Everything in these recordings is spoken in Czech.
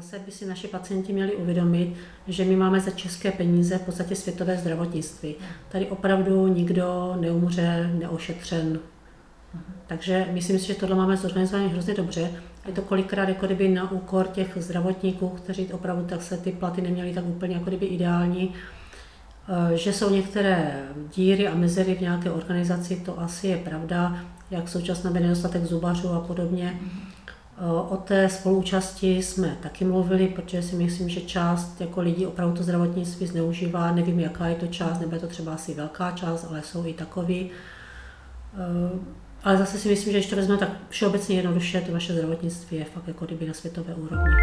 zase by si naši pacienti měli uvědomit, že my máme za české peníze v podstatě světové zdravotnictví. Tady opravdu nikdo neumře neošetřen. Takže myslím si, že tohle máme zorganizované hrozně dobře. Je to kolikrát jako kdyby na úkor těch zdravotníků, kteří opravdu tak se ty platy neměli tak úplně jako kdyby ideální. Eh, že jsou některé díry a mezery v nějaké organizaci, to asi je pravda, jak v současné nedostatek zubařů a podobně. O té spoluúčasti jsme taky mluvili, protože si myslím, že část jako lidí opravdu to zdravotnictví zneužívá. Nevím, jaká je to část, nebo je to třeba asi velká část, ale jsou i takový. Eh, ale zase si myslím, že když to vezmeme tak všeobecně jednoduše, to vaše zdravotnictví je fakt jako kdyby na světové úrovni.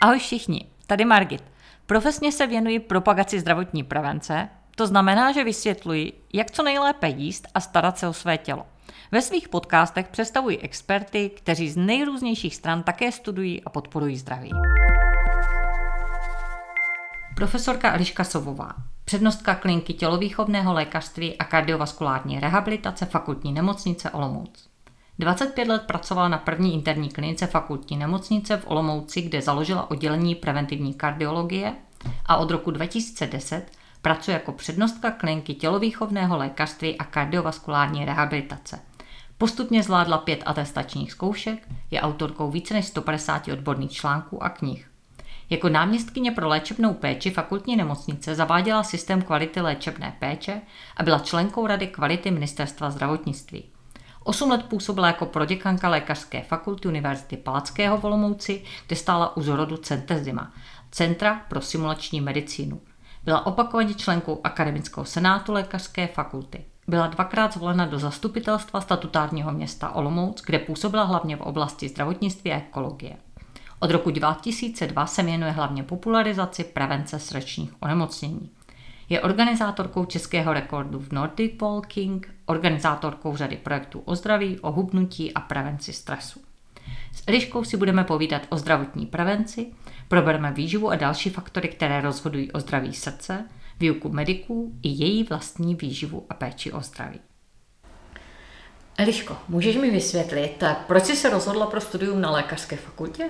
Ahoj všichni, tady Margit. Profesně se věnuji propagaci zdravotní prevence, to znamená, že vysvětluji, jak co nejlépe jíst a starat se o své tělo. Ve svých podcastech představuji experty, kteří z nejrůznějších stran také studují a podporují zdraví. Profesorka Eliška Sovová, přednostka kliniky tělovýchovného lékařství a kardiovaskulární rehabilitace fakultní nemocnice Olomouc. 25 let pracovala na první interní klinice fakultní nemocnice v Olomouci, kde založila oddělení preventivní kardiologie a od roku 2010 pracuje jako přednostka kliniky tělovýchovného lékařství a kardiovaskulární rehabilitace. Postupně zvládla pět atestačních zkoušek, je autorkou více než 150 odborných článků a knih. Jako náměstkyně pro léčebnou péči fakultní nemocnice zaváděla systém kvality léčebné péče a byla členkou Rady kvality Ministerstva zdravotnictví. Osm let působila jako proděkanka Lékařské fakulty Univerzity Palackého v Olomouci, kde stála u zrodu Centezima, Centra pro simulační medicínu. Byla opakovaně členkou Akademického senátu Lékařské fakulty. Byla dvakrát zvolena do zastupitelstva statutárního města Olomouc, kde působila hlavně v oblasti zdravotnictví a ekologie. Od roku 2002 se věnuje hlavně popularizaci prevence srdečních onemocnění. Je organizátorkou českého rekordu v Nordic Walking, organizátorkou řady projektů o zdraví, o hubnutí a prevenci stresu. S Eliškou si budeme povídat o zdravotní prevenci, probereme výživu a další faktory, které rozhodují o zdraví srdce, výuku mediků i její vlastní výživu a péči o zdraví. Eliško, můžeš mi vysvětlit, proč jsi se rozhodla pro studium na lékařské fakultě?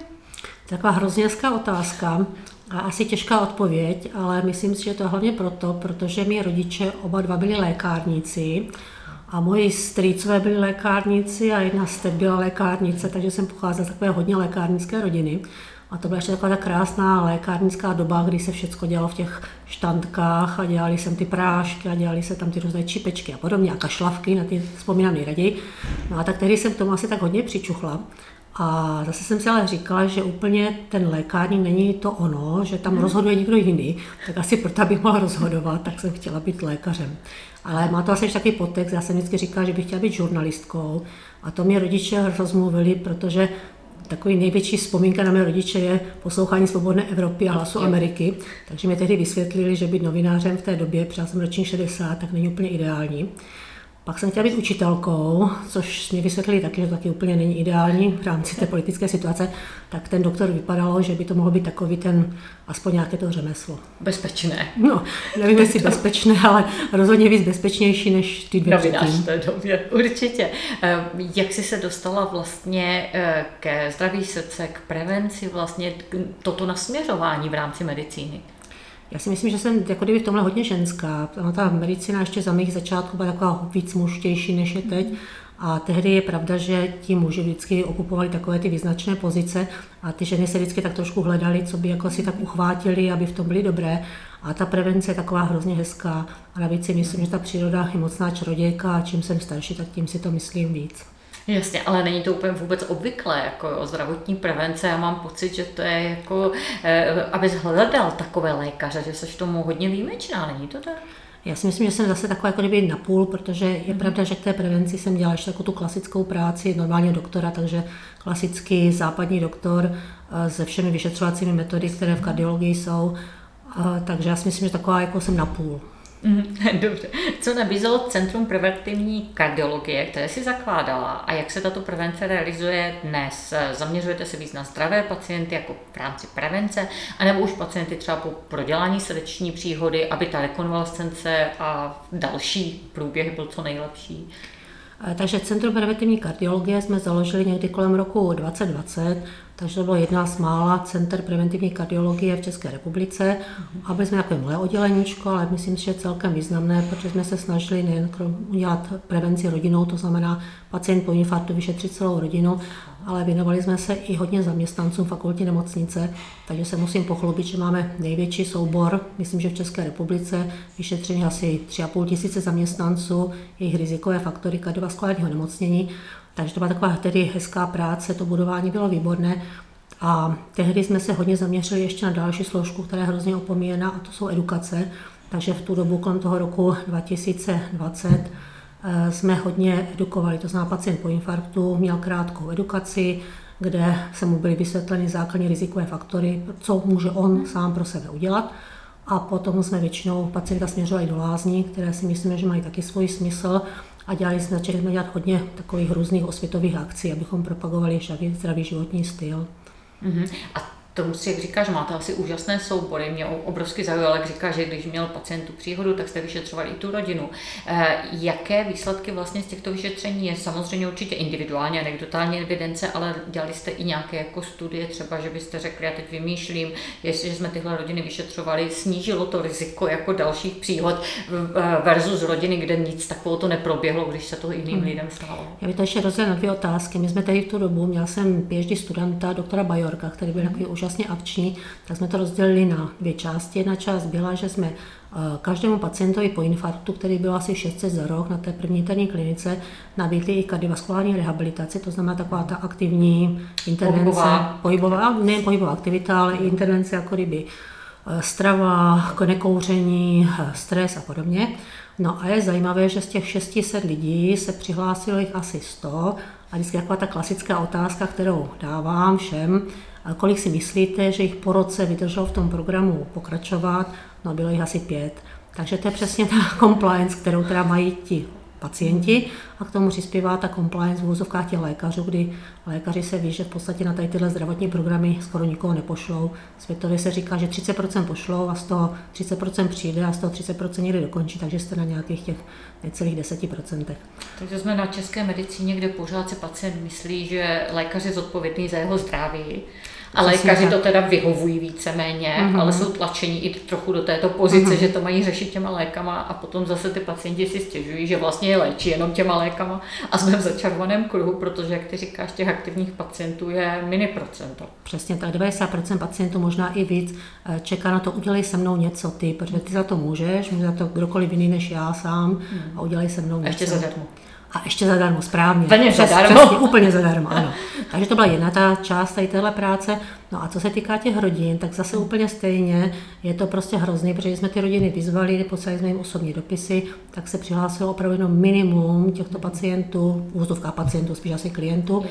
Taková hrozně hezká otázka a asi těžká odpověď, ale myslím si, že to je hlavně proto, protože mi rodiče oba dva byli lékárníci a moji strýcové byli lékárníci a jedna z byla lékárnice, takže jsem pocházela z takové hodně lékárnické rodiny. A to byla ještě taková ta krásná lékárnická doba, kdy se všechno dělalo v těch štandkách a dělali jsem ty prášky a dělali se tam ty různé čipečky a podobně a kašlavky, na ty vzpomínám nejraději. No a tak tehdy jsem k tomu asi tak hodně přičuchla. A zase jsem si ale říkala, že úplně ten lékárník není to ono, že tam hmm. rozhoduje někdo jiný, tak asi proto bych mohla rozhodovat, tak jsem chtěla být lékařem. Ale má to asi takový podtext, já jsem vždycky říkala, že bych chtěla být žurnalistkou a to mě rodiče rozmluvili, protože takový největší vzpomínka na mé rodiče je poslouchání Svobodné Evropy a hlasu Ameriky, takže mi tehdy vysvětlili, že být novinářem v té době, protože jsem ročník 60, tak není úplně ideální. Pak jsem chtěla být učitelkou, což mě vysvětlili taky, že to taky úplně není ideální v rámci té politické situace, tak ten doktor vypadalo, že by to mohlo být takový ten, aspoň nějaké to řemeslo. Bezpečné. No, nevím, jestli bezpečné, ale rozhodně víc bezpečnější než ty dvě Novinář v té době, určitě. Eh, jak jsi se dostala vlastně eh, ke zdraví srdce, k prevenci, vlastně toto nasměřování v rámci medicíny? Já si myslím, že jsem jako kdyby v tomhle hodně ženská. Ta medicína ještě za mých začátků byla taková víc mužtější než je teď. A tehdy je pravda, že ti muži vždycky okupovali takové ty význačné pozice a ty ženy se vždycky tak trošku hledali, co by jako si tak uchvátili, aby v tom byly dobré. A ta prevence je taková hrozně hezká. A navíc si myslím, že ta příroda je mocná čarodějka a čím jsem starší, tak tím si to myslím víc. Jasně, ale není to úplně vůbec obvyklé, jako o zdravotní prevence. Já mám pocit, že to je jako, eh, abys hledal takové lékaře, že jsi tomu hodně výjimečná, není to tak? Já si myslím, že jsem zase taková jako kdyby napůl, protože je mm. pravda, že k té prevenci jsem dělala ještě takovou tu klasickou práci normálně doktora, takže klasický západní doktor eh, se všemi vyšetřovacími metody, které v kardiologii jsou. Eh, takže já si myslím, že taková jako jsem napůl. Mm, dobře. Co nabízelo Centrum preventivní kardiologie, které si zakládala a jak se tato prevence realizuje dnes? Zaměřujete se víc na zdravé pacienty jako v rámci prevence, anebo už pacienty třeba po prodělání srdeční příhody, aby ta rekonvalescence a další průběhy byl co nejlepší? Takže Centrum preventivní kardiologie jsme založili někdy kolem roku 2020 takže to bylo jedna z mála center preventivní kardiologie v České republice. A byli jsme takové malé odděleníčko, ale myslím si, že celkem významné, protože jsme se snažili nejen udělat prevenci rodinou, to znamená pacient po infarktu vyšetřit celou rodinu, ale věnovali jsme se i hodně zaměstnancům fakultní nemocnice, takže se musím pochlubit, že máme největší soubor, myslím, že v České republice vyšetření asi 3,5 tisíce zaměstnanců, jejich rizikové faktory kardiovaskulárního nemocnění, takže to byla taková tedy hezká práce, to budování bylo výborné. A tehdy jsme se hodně zaměřili ještě na další složku, která je hrozně opomíjená, a to jsou edukace. Takže v tu dobu kolem toho roku 2020 eh, jsme hodně edukovali. To znamená, pacient po infarktu měl krátkou edukaci, kde se mu byly vysvětleny základní rizikové faktory, co může on sám pro sebe udělat. A potom jsme většinou pacienta směřovali do lázní, které si myslíme, že mají taky svůj smysl a dělali jsme, začali jsme dělat hodně takových různých osvětových akcí, abychom propagovali zdravý životní styl. Mm-hmm. A tomu si, jak říkáš, máte asi úžasné soubory. Mě obrovsky zaujalo, jak říká, že když měl pacient tu příhodu, tak jste vyšetřovali i tu rodinu. Eh, jaké výsledky vlastně z těchto vyšetření je? Samozřejmě určitě individuálně, anekdotální evidence, ale dělali jste i nějaké jako studie, třeba, že byste řekli, já teď vymýšlím, jestliže jsme tyhle rodiny vyšetřovali, snížilo to riziko jako dalších příhod eh, versus rodiny, kde nic takového to neproběhlo, když se to jiným hmm. lidem stalo. Já bych to ještě rozdělil na dvě otázky. My jsme tady v tu dobu, měl jsem PhD studenta, doktora Bajorka, který byl hmm. takový úžasný akční, tak jsme to rozdělili na dvě části. Jedna část byla, že jsme eh, každému pacientovi po infarktu, který byl asi 600 za rok na té první interní klinice, nabídli i kardiovaskulární rehabilitaci, to znamená taková ta aktivní intervence, pohybová, pohybová ne pohybová aktivita, ale i intervence jako kdyby eh, strava, nekouření, eh, stres a podobně. No a je zajímavé, že z těch 600 lidí se přihlásilo jich asi 100 a vždycky taková ta klasická otázka, kterou dávám všem, kolik si myslíte, že jich po roce vydrželo v tom programu pokračovat? No bylo jich asi pět. Takže to je přesně ta compliance, kterou teda mají ti pacienti a k tomu přispívá ta compliance v úzovkách těch lékařů, kdy lékaři se ví, že v podstatě na tady tyhle zdravotní programy skoro nikoho nepošlou. Světově se říká, že 30% pošlou a z toho 30% přijde a z toho 30% někdy dokončí, takže jste na nějakých těch necelých 10%. Takže jsme na české medicíně, kde pořád se pacient myslí, že lékař je zodpovědný za jeho zdraví a lékaři to teda vyhovují víceméně, mm-hmm. ale jsou tlačení i trochu do této pozice, mm-hmm. že to mají řešit těma lékama a potom zase ty pacienti si stěžují, že vlastně je léčí jenom těma lékama a jsme v začarovaném kruhu, protože, jak ty říkáš, těch aktivních pacientů je mini procento. Přesně tak, 90% pacientů, možná i víc, eh, čeká na to, udělej se mnou něco ty, protože ty za to můžeš, může za to kdokoliv jiný než já sám mm. a udělej se mnou něco. A ještě zadarmo. A ještě zadarmo, správně. Úplně Přes, zadarmo. Přesně, úplně zadarmo, ano. Takže to byla jedna ta část tady téhle práce. No a co se týká těch rodin, tak zase úplně stejně je to prostě hrozný, protože jsme ty rodiny vyzvali, poslali jsme jim osobní dopisy, tak se přihlásilo opravdu jenom minimum těchto pacientů, úzdovka pacientů, spíš asi klientů.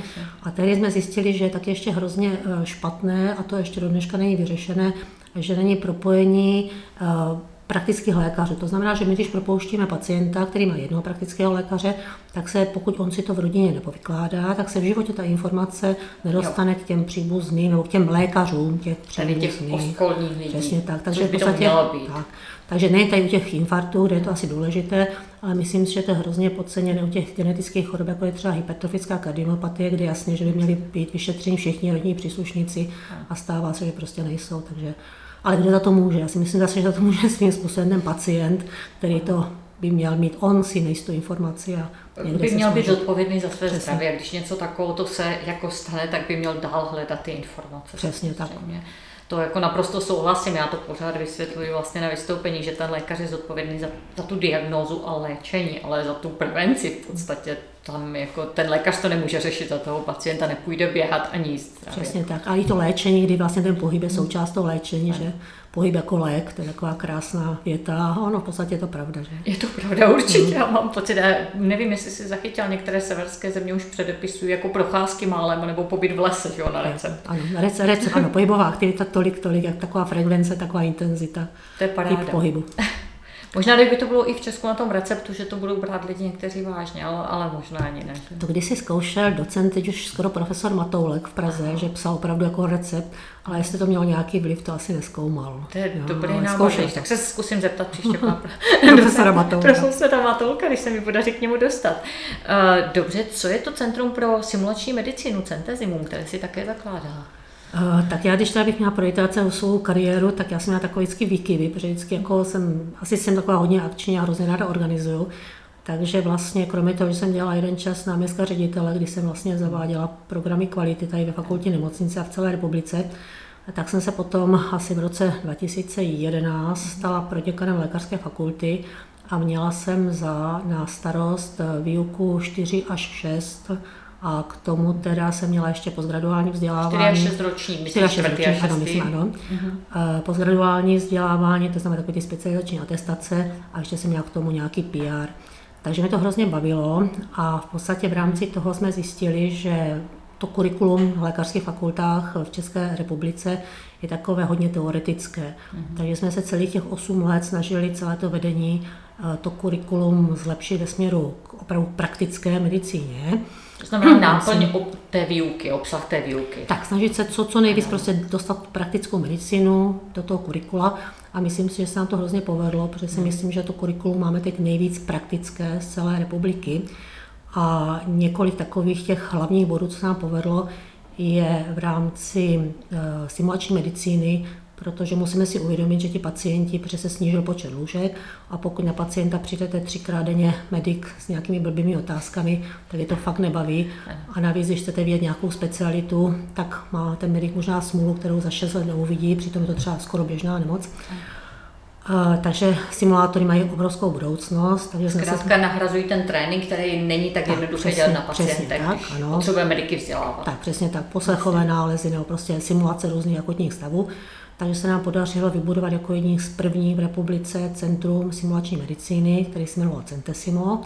A tady jsme zjistili, že je tak ještě hrozně eh, špatné, a to ještě do dneška není vyřešené, že není propojení eh, praktických lékařů. To znamená, že my když propouštíme pacienta, který má jednoho praktického lékaře, tak se, pokud on si to v rodině nepovykládá, tak se v životě ta informace nedostane jo. k těm příbuzným nebo k těm lékařům těch příbuzných. lidí. Přesně tak. Takže v podstatě, tak. Takže ne tady u těch infarktů, kde je to asi důležité, ale myslím si, že to je hrozně podceněné u těch genetických chorob, jako je třeba hypertrofická kardiopatie, kde jasně, že by měli být vyšetřeni všichni rodní příslušníci a stává se, že prostě nejsou. Takže ale kdo za to může? Já si myslím zase, že za to může svým způsobem ten pacient, který to by měl mít on si nejistou informaci a by měl být zodpovědný za své zdraví a když něco takového to se jako stane, tak by měl dál hledat ty informace. Přesně tak. To jako naprosto souhlasím, já to pořád vysvětluji vlastně na vystoupení, že ten lékař je zodpovědný za, za tu diagnózu a léčení, ale za tu prevenci v podstatě tam jako ten lékař to nemůže řešit, za toho pacienta nepůjde běhat ani jíst. Přesně tak. A i to léčení, kdy vlastně ten pohyb je součást toho léčení, že pohyb jako lék, to je taková krásná věta. A ono v podstatě je to pravda, že? Je to pravda, určitě. Já mám pocit, nevím, jestli si zachytil, některé severské země už předepisují jako procházky málem nebo pobyt v lese, jo, na recept. Ano, recept, recept ano, pohybová aktivita tolik, tolik, jak taková frekvence, taková intenzita. To je paráda. pohybu. Možná, kdyby to bylo i v Česku na tom receptu, že to budou brát lidi někteří vážně, ale, ale možná ani ne. Že? To když si zkoušel docent, teď už skoro profesor Matoulek v Praze, že psal opravdu jako recept, ale jestli to mělo nějaký vliv, to asi neskoumal. To je Jo, dobrý zkoušel. tak se zkusím zeptat příště pana Profesora Matoulka. Profesora Matoulka, když se mi podaří k němu dostat. Eh, Dobře, co je to Centrum pro simulační medicínu, Centezimum, které si také zakládala? Uh, tak já, když teda bych měla projít o svou kariéru, tak já jsem měla takový vždycky výkyvy, protože vždycky jako jsem, asi jsem taková hodně akční a hrozně ráda organizuju. Takže vlastně kromě toho, že jsem dělala jeden čas náměstka ředitele, kdy jsem vlastně zaváděla programy kvality tady ve fakultě nemocnice a v celé republice, tak jsem se potom asi v roce 2011 stala proděkanem lékařské fakulty a měla jsem za, na starost výuku 4 až 6 a k tomu teda jsem měla ještě postgraduální 4 vzdělávání. až 6 roční, 4 myslím, až 6 čtvrtý roční, až ano, šestý. myslím, ano. Eh, Postgraduální vzdělávání, to znamená takové ty specializační atestace a ještě jsem měla k tomu nějaký PR. Takže mě to hrozně bavilo a v podstatě v rámci toho jsme zjistili, že to kurikulum v lékařských fakultách v České republice je takové hodně teoretické. Takže jsme se celých těch 8 let snažili celé to vedení, eh, to kurikulum zlepšit ve směru k opravdu praktické medicíně. To znamená náplň ob- té výuky, obsah té výuky. Tak snažit se co, co nejvíc prostě dostat praktickou medicínu do toho kurikula a myslím si, že se nám to hrozně povedlo, protože si myslím, že to kurikulum máme teď nejvíc praktické z celé republiky. A několik takových těch hlavních bodů, co se nám povedlo, je v rámci uh, simulační medicíny, protože musíme si uvědomit, že ti pacienti, protože se snížil počet lůžek a pokud na pacienta přijdete třikrát denně medic s nějakými blbými otázkami, tak je to fakt nebaví. A navíc, když chcete vědět nějakou specialitu, tak má ten medic možná smůlu, kterou za 6 let neuvidí, přitom je to třeba skoro běžná nemoc. Uh, takže simulátory mají obrovskou budoucnost. Takže jsme se Zkrátka nahrazují ten trénink, který není tak, Tak, jednoduché přesně, dělat na pacientech, tak, když ano. potřebujeme mediky vzdělávat. Tak, přesně tak. Poslechové nálezy nebo prostě simulace různých akutních stavů. Takže se nám podařilo vybudovat jako jedním z prvních v republice Centrum simulační medicíny, který se jmenoval Centesimo.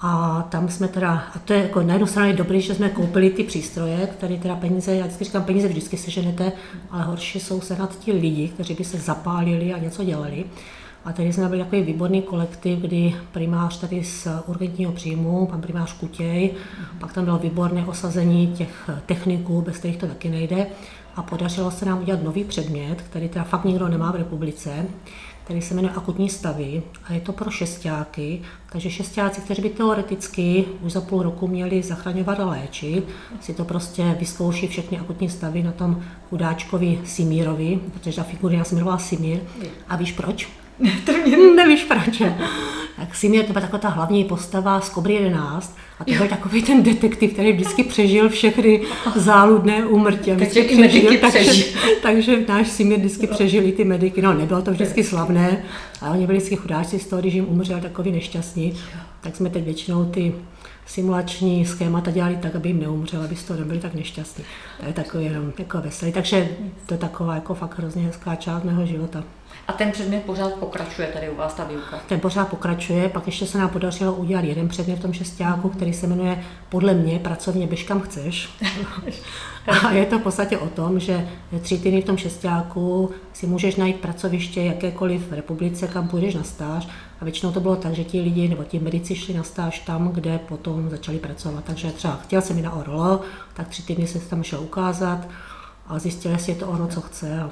A tam jsme teda, a to je jako na jednu stranu dobrý, že jsme koupili ty přístroje, které teda peníze, já vždycky říkám, peníze vždycky seženete, ale horší jsou sehnat ti lidi, kteří by se zapálili a něco dělali. A tady jsme byli takový výborný kolektiv, kdy primář tady z urgentního příjmu, pan primář Kutěj, pak tam bylo výborné osazení těch techniků, bez kterých to taky nejde. A podařilo se nám udělat nový předmět, který teda fakt nikdo nemá v republice, který se jmenuje akutní stavy a je to pro šestáky, takže šestáci, kteří by teoreticky už za půl roku měli zachraňovat a léčit, si to prostě vyzkouší všechny akutní stavy na tom chudáčkovi Simírovi, protože ta figurina se jmenovala Simír. A víš proč? Nevíš proč. Tak Simír to byla taková ta hlavní postava z Kobry 11 a to byl takový ten detektiv, který vždycky přežil všechny záludné vždycky Takže i mediky takže, přežil. takže náš Simír vždycky přežil i ty mediky. No, nebylo to vždycky slavné, ale oni byli vždycky chudáci z toho, když jim umřel takový nešťastný. Tak jsme teď většinou ty simulační schémata dělali tak, aby jim neumřel, aby z toho nebyli tak nešťastní. To je takový jenom jako veselý. Takže to je taková jako fakt hrozně hezká část mého života. A ten předmět pořád pokračuje tady u vás, ta výuka. Ten pořád pokračuje, pak ještě se nám podařilo udělat jeden předmět v tom šestáku, který se jmenuje podle mě pracovně běž kam chceš. A je to v podstatě o tom, že tři týdny v tom šestáku si můžeš najít pracoviště jakékoliv v republice, kam půjdeš na stáž. A většinou to bylo tak, že ti lidi nebo ti medici šli na stáž tam, kde potom začali pracovat. Takže třeba chtěl jsem jít na ORL, tak tři týdny se tam šel ukázat a zjistil, jestli je to ono, co chce.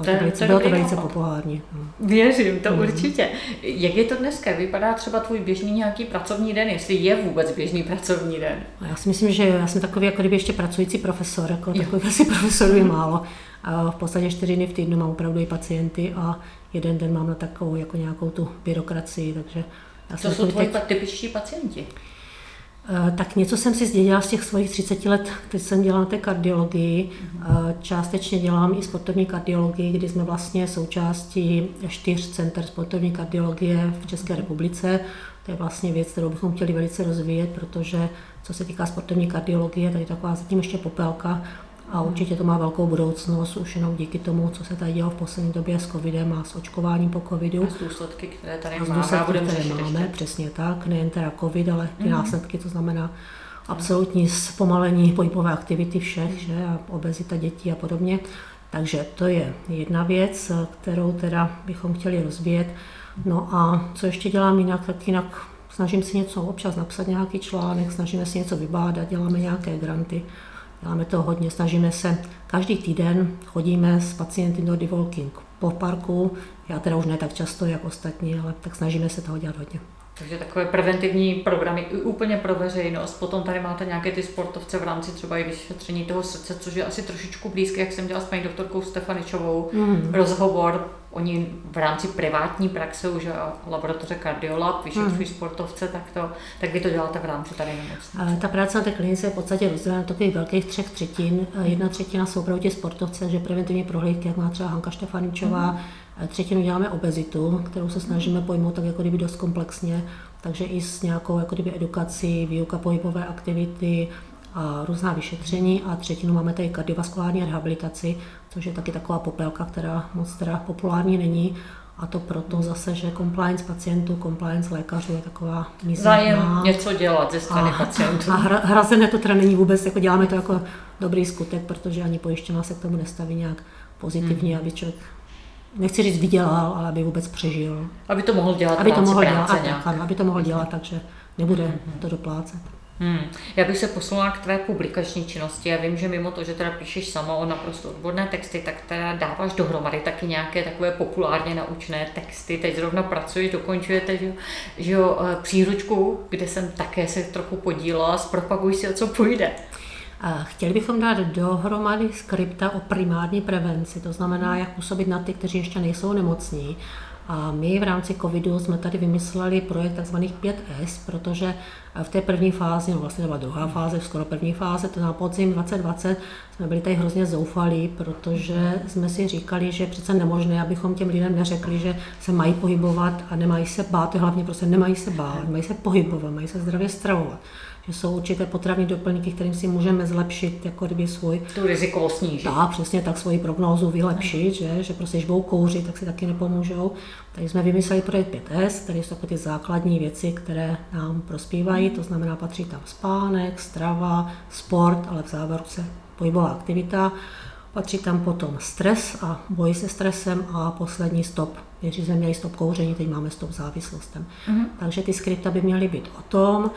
A bylo To to, je- velice, to bylo to velice populární. No. Věřím, to určitě. Jak je to dneska? Vypadá třeba tvůj běžný nějaký pracovní den, jestli je vůbec běžný pracovní den? A Já si myslím, že já jsem takový jako kdyby ještě pracující profesor, jako takových asi profesorů je málo. A v podstatě čtyři dny v týdnu mám opravdu i pacienty a jeden den mám na takovou jako nějakou tu byrokracii, takže já Co jsem jsou tvoji teď- typičtí pacienti? Eh, Tak něco jsem si zdědila z těch svých 30 let, když jsem dělala té kardiologii. Eh, Částečně dělám i sportovní kardiologii, kdy jsme vlastně součástí čtyř center sportovní kardiologie v České republice. To je vlastně věc, kterou bychom chtěli velice rozvíjet, protože co se týká sportovní kardiologie, tak je taková zatím ještě popelka a určitě to má velkou budoucnost, už jenom díky tomu, co se tady dělo v poslední době s covidem a s očkováním po covidu. A z důsledky, které tady A máme důsledky, které řešit máme, ještě. přesně tak, nejen teda covid, ale i Mhm. následky, to znamená absolutní zpomalení pohybové aktivity všech, že, a obezita dětí a podobně. Takže to je jedna věc, kterou teda bychom chtěli rozvíjet. No a co ještě dělám jinak, tak jinak snažím se něco občas napsat nějaký článek, snažíme se něco vybádat, děláme nějaké granty, děláme to hodně, snažíme se, každý týden chodíme s pacienty do Devolking po parku, já teda už ne tak často, jak ostatní, ale tak snažíme se toho dělat hodně. Takže takové preventivní programy úplně pro veřejnost. Potom tady máte nějaké ty sportovce v rámci třeba i vyšetření toho srdce, což je asi trošičku blízké, jak jsem dělala s paní doktorkou Stefaničovou mm. rozhovor. Oni v rámci privátní praxe už laboratoře Cardiolab vyšetřují mm. sportovce, tak, to, tak vy to děláte v rámci tady nemocnice. Ta práce na té klinice je v podstatě rozdělena do takových velkých třech třetin. Jedna třetina jsou opravdu sportovce, že preventivní prohlídky, jak má třeba Hanka Štefaničová, mm Třetinu děláme obezitu, kterou se snažíme pojmout tak jako kdyby dost komplexně, takže i s nějakou jako kdyby edukací, výuka pohybové aktivity a různá vyšetření a třetinu máme tady kardiovaskulární rehabilitaci, což je taky taková popelka, která moc teda populární není. A to proto zase, že compliance pacientů, compliance lékařů je taková mizerná. Zájem něco dělat ze strany a, pacientů. A hra, hrazené to teda není vůbec, jako děláme to jako dobrý skutek, protože ani pojištěná se k tomu nestaví nějak pozitivně, hmm. aby člověk nechci říct vydělal, ale aby vůbec přežil. Aby to mohl dělat aby to mohl dělat, tak, ano, aby to mohl dělat, takže nebude mm-hmm. to doplácet. Hmm. Já bych se posunula k tvé publikační činnosti. Já vím, že mimo to, že teda píšeš sama o naprosto odborné texty, tak teda dáváš dohromady taky nějaké takové populárně naučné texty. Teď zrovna pracuješ, dokončujete že, že jo, eh, příručku, kde jsem také se trochu podílela. Zpropaguj si, o co půjde. Chtěli bychom dát dohromady skripta o primární prevenci, to znamená, jak působit na ty, kteří ještě nejsou nemocní. A my v rámci covidu jsme tady vymysleli projekt tzv. 5S, protože v té první fázi, no vlastně byla druhá fáze, skoro první fáze, to na podzim 2020, jsme byli tady hrozně zoufalí, protože jsme si říkali, že přece nemožné, abychom těm lidem neřekli, že se mají pohybovat a nemají se bát, hlavně prostě nemají se bát, mají se pohybovat, mají se zdravě stravovat jsou určité potravní doplňky, kterým si můžeme zlepšit jako kdyby svůj... Tu rizikovost snížit. Tak, přesně tak svoji prognózu vylepšit, že, že prostě, když budou kouřit, tak si taky nepomůžou. Takže jsme vymysleli projekt 5S, které jsou ty základní věci, které nám prospívají, to znamená patří tam spánek, strava, sport, ale v závěru se pohybová aktivita. Patří tam potom stres a boj se stresem a poslední stop. Když jsme měli stop kouření, teď máme stop závislostem. Mm-hmm. Takže ty skripta by měly být o tom,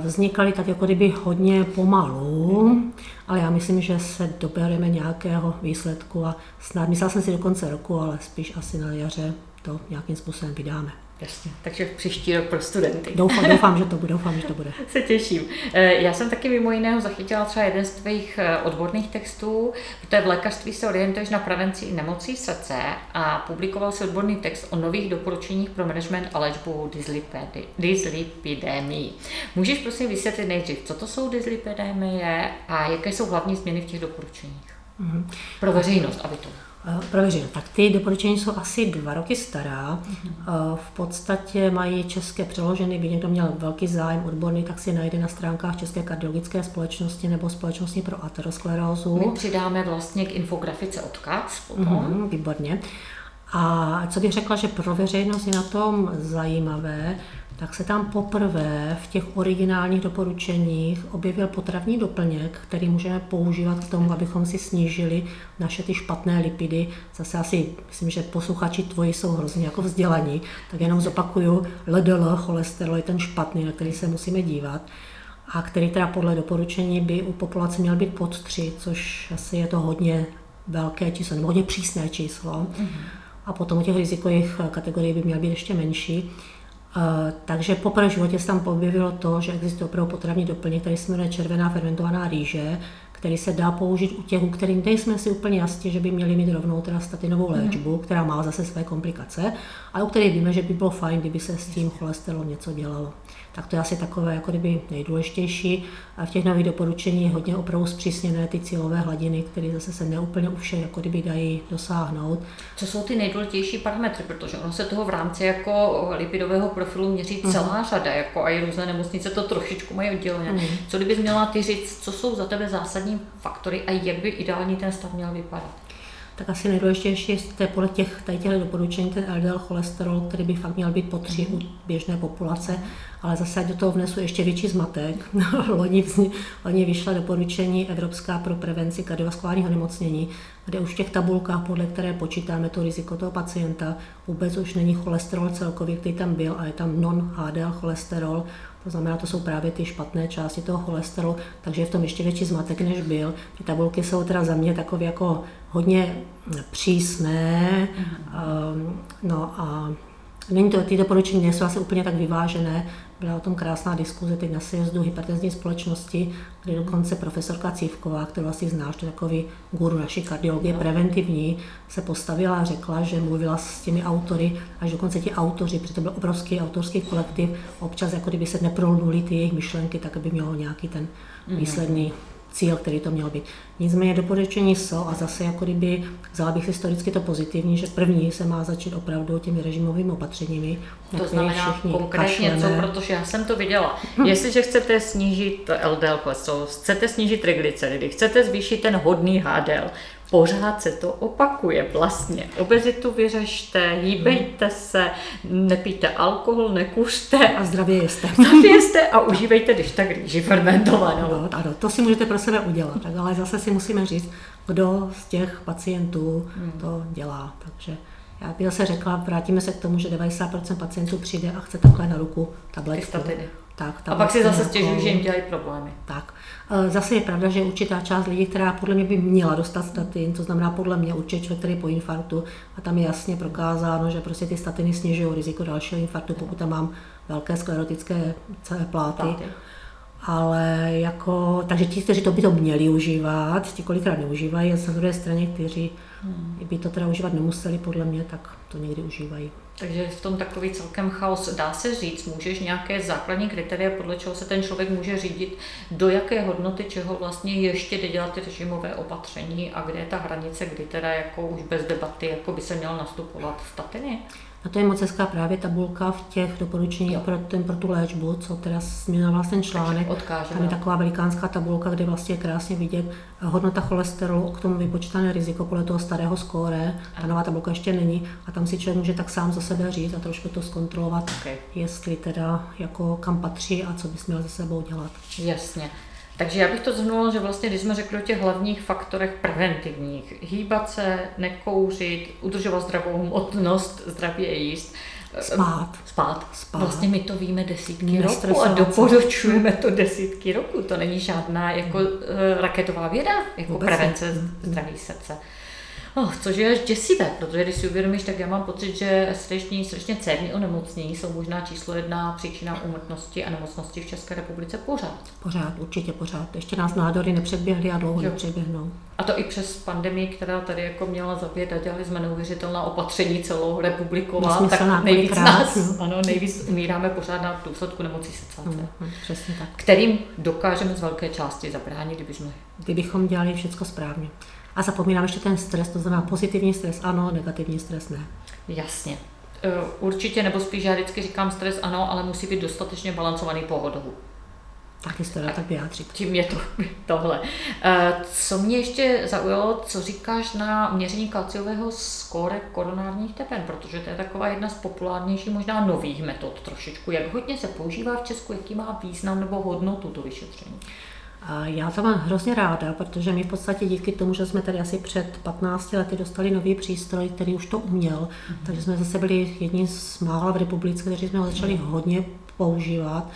vznikaly tak jako kdyby hodně pomalu, ale já myslím, že se dobereme nějakého výsledku a snad, myslela jsem si do konce roku, ale spíš asi na jaře to nějakým způsobem vydáme. Jasně, takže příští rok pro studenty. Doufám, doufám, že to bude, doufám, že to bude. Se těším. Eh, já jsem taky mimo jiného zachytila třeba jeden z tvých eh, odborných textů, protože v lékařství se orientuješ na prevenci nemocí srdce a publikoval si odborný text o nových doporučeních pro management a léčbu dyslipidemii. Můžeš prosím vysvětlit nejdřív, co to jsou dyslipidemie a jaké jsou hlavní změny v těch doporučeních? Mm-hmm. Pro veřejnost, aby to Eh, pro veřejnost. Tak ty doporučení jsou asi dva roky stará. Mm-hmm. V podstatě mají české přeloženy, by někdo měl velký zájem odborný, tak si najde na stránkách České kardiologické společnosti nebo společnosti pro aterosklerózu. My přidáme vlastně k infografice odkaz potom. Mm-hmm, výborně. A co bych řekla, že pro veřejnost je na tom zajímavé, tak se tam poprvé v těch originálních doporučeních objevil potravní doplněk, který můžeme používat k tomu, abychom si snížili naše ty špatné lipidy. Zase asi, myslím, že posluchači tvoji jsou hrozně jako vzdělaní, tak jenom zopakuju, LDL, cholesterol je ten špatný, na který se musíme dívat a který teda podle doporučení by u populace měl být pod 3, což asi je to hodně velké číslo, nebo hodně přísné číslo. Mm-hmm. A potom u těch rizikových kategorií by měl být ještě menší. Eh, takže poprvé v životě se tam objevilo to, že existuje opravdu potravní doplněk, který se jmenuje červená fermentovaná rýže, který se dá použít u těch, u kterým nejsme si úplně jistí, že by měli mít rovnou teda statinovou mhm. léčbu, mm. která má zase své komplikace, ale u kterých víme, že by bylo fajn, kdyby se s tím cholesterolem něco dělalo tak to je asi takové jako kdyby nejdůležitější. A v těch nových doporučení je hodně opravdu zpřísněné ty cílové hladiny, které zase se neúplně u všech jako kdyby dají dosáhnout. Co jsou ty nejdůležitější parametry, protože ono se toho v rámci jako lipidového profilu měří mhm. celá uh-huh. řada, jako a i různé nemocnice to trošičku mají oddělené. Uh-huh. Co kdybys měla ty říct, co jsou za tebe zásadní faktory a jak by ideální ten stav měl vypadat? Tak asi nejdůležitější je podle těch, tady těch doporučení ten LDL cholesterol, který by fakt měl být po tři u běžné populace, ale zase do toho vnesu ještě větší zmatek. loni, loni vyšla doporučení Evropská pro prevenci kardiovaskulárního nemocnění, kde už v těch tabulkách, podle které počítáme to riziko toho pacienta, vůbec už není cholesterol celkový, který tam byl, a je tam non-HDL cholesterol, to znamená, to jsou právě ty špatné části toho cholesterolu, takže je v tom ještě větší zmatek, než byl. Ty tabulky jsou teda za mě takové jako hodně přísné, um, no a Není to, ty doporučení nejsou asi úplně tak vyvážené. Byla o tom krásná diskuze teď na sjezdu hypertenzní společnosti, kde dokonce profesorka Cívková, kterou asi znáš, to je takový guru naší kardiologie no. preventivní, se postavila a řekla, že mluvila s těmi autory, až dokonce ti autoři, protože to byl obrovský autorský kolektiv, občas jako kdyby se neprolnuli ty jejich myšlenky, tak aby mělo nějaký ten mhm. výsledný cíl, který to měl být. Nicméně doporučení jsou a zase jako kdyby vzala bych historicky to pozitivní, že první se má začít opravdu těmi režimovými opatřeními. To znamená konkrétně co, protože já jsem to viděla. Jestliže chcete snížit LDL cholesterol, chcete snížit triglyceridy, chcete zvýšit ten hodný HDL, pořád se to opakuje vlastně. Obezitu vyřešte, hýbejte se, nepijte alkohol, nekuřte. A zdravě jeste. Zdravě jeste a užívejte, když tak rýži fermentovanou. No, ano, to si můžete pro sebe udělat, tak, ale zase si musíme říct, kdo z těch pacientů hmm. to dělá. Takže já bych zase řekla, vrátíme se k tomu, že 90% pacientů přijde a chce takhle na ruku tabletku. Tak, a pak si zase stěžují, že jim dělají problémy. Tak. E, zase je pravda, že určitá část lidí, která podle mě by měla dostat statin, to znamená podle mě určitě člověk, který je po infarktu, a tam je jasně prokázáno, že prostě ty statiny snižují riziko dalšího infarktu, pokud tam mám velké sklerotické pláty. pláty. Ale jako, takže ti, kteří to by to měli užívat, ti kolikrát neužívají, a na druhé straně, kteří hmm. by to teda užívat nemuseli, podle mě, tak to někdy užívají. Takže v tom takový celkem chaos. Dá se říct, můžeš nějaké základní kritéria, podle čeho se ten člověk může řídit, do jaké hodnoty čeho vlastně ještě jde dělat ty režimové opatření a kde je ta hranice, kdy teda jako už bez debaty jako by se měl nastupovat statiny? A to je moc hezká právě tabulka v těch doporučeních pro, ten, pro tu léčbu, co teda změnila ten článek. Tam je taková velikánská tabulka, kde vlastně je krásně vidět hodnota cholesterolu, k tomu vypočítané riziko podle toho starého skóre. Ta nová tabulka ještě není a tam si člověk může tak sám za sebe říct a trošku to zkontrolovat, okay. jestli teda jako kam patří a co bys měl ze sebou dělat. Jasně. Takže já bych to zhrnula, že vlastně, když jsme řekli o těch hlavních faktorech preventivních, hýbat se, nekouřit, udržovat zdravou hmotnost, zdravě jíst, Spát. Spát. Spát. Vlastně my to víme desítky roku a doporučujeme to desítky roku. To není žádná jako uh, raketová věda, jako Vůbec prevence zdraví srdce. Oh, což je až děsivé, protože když si uvědomíš, tak já mám pocit, že srdeční, srdečně cévní onemocnění jsou možná číslo jedna příčina úmrtnosti a nemocnosti v České republice pořád. Pořád, určitě pořád. Ještě nás nádory nepředběhly a dlouho jo. nepředběhnou. A to i přes pandemii, která tady jako měla zabít a dělali jsme neuvěřitelná opatření celou republiková, tak nejvíc nás, no. ano, nejvíc umíráme pořád na důsledku nemocí srdce. Mm, mm, přesně tak. Kterým dokážeme z velké části zabránit, kdybychom... Kdybychom dělali všechno správně. A zapomínám ještě ten stres, to znamená pozitivní stres ano, negativní stres ne. Jasně. E, určitě, nebo spíš já vždycky říkám stres ano, ale musí být dostatečně balancovaný pohodou. Taky se to dá tak vyjádřit. Tím je to tohle. E, co mě ještě zaujalo, co říkáš na měření kalciového skóre koronárních tepen, protože to je taková jedna z populárnějších, možná nových metod trošičku. Jak hodně se používá v Česku, jaký má význam nebo hodnotu to vyšetření? A já to mám hrozně ráda, protože my v podstatě díky tomu, že jsme tady asi před 15 lety dostali nový přístroj, který už to uměl, mm-hmm. takže jsme zase byli jedni z mála v republice, kteří jsme ho začali hodně používat.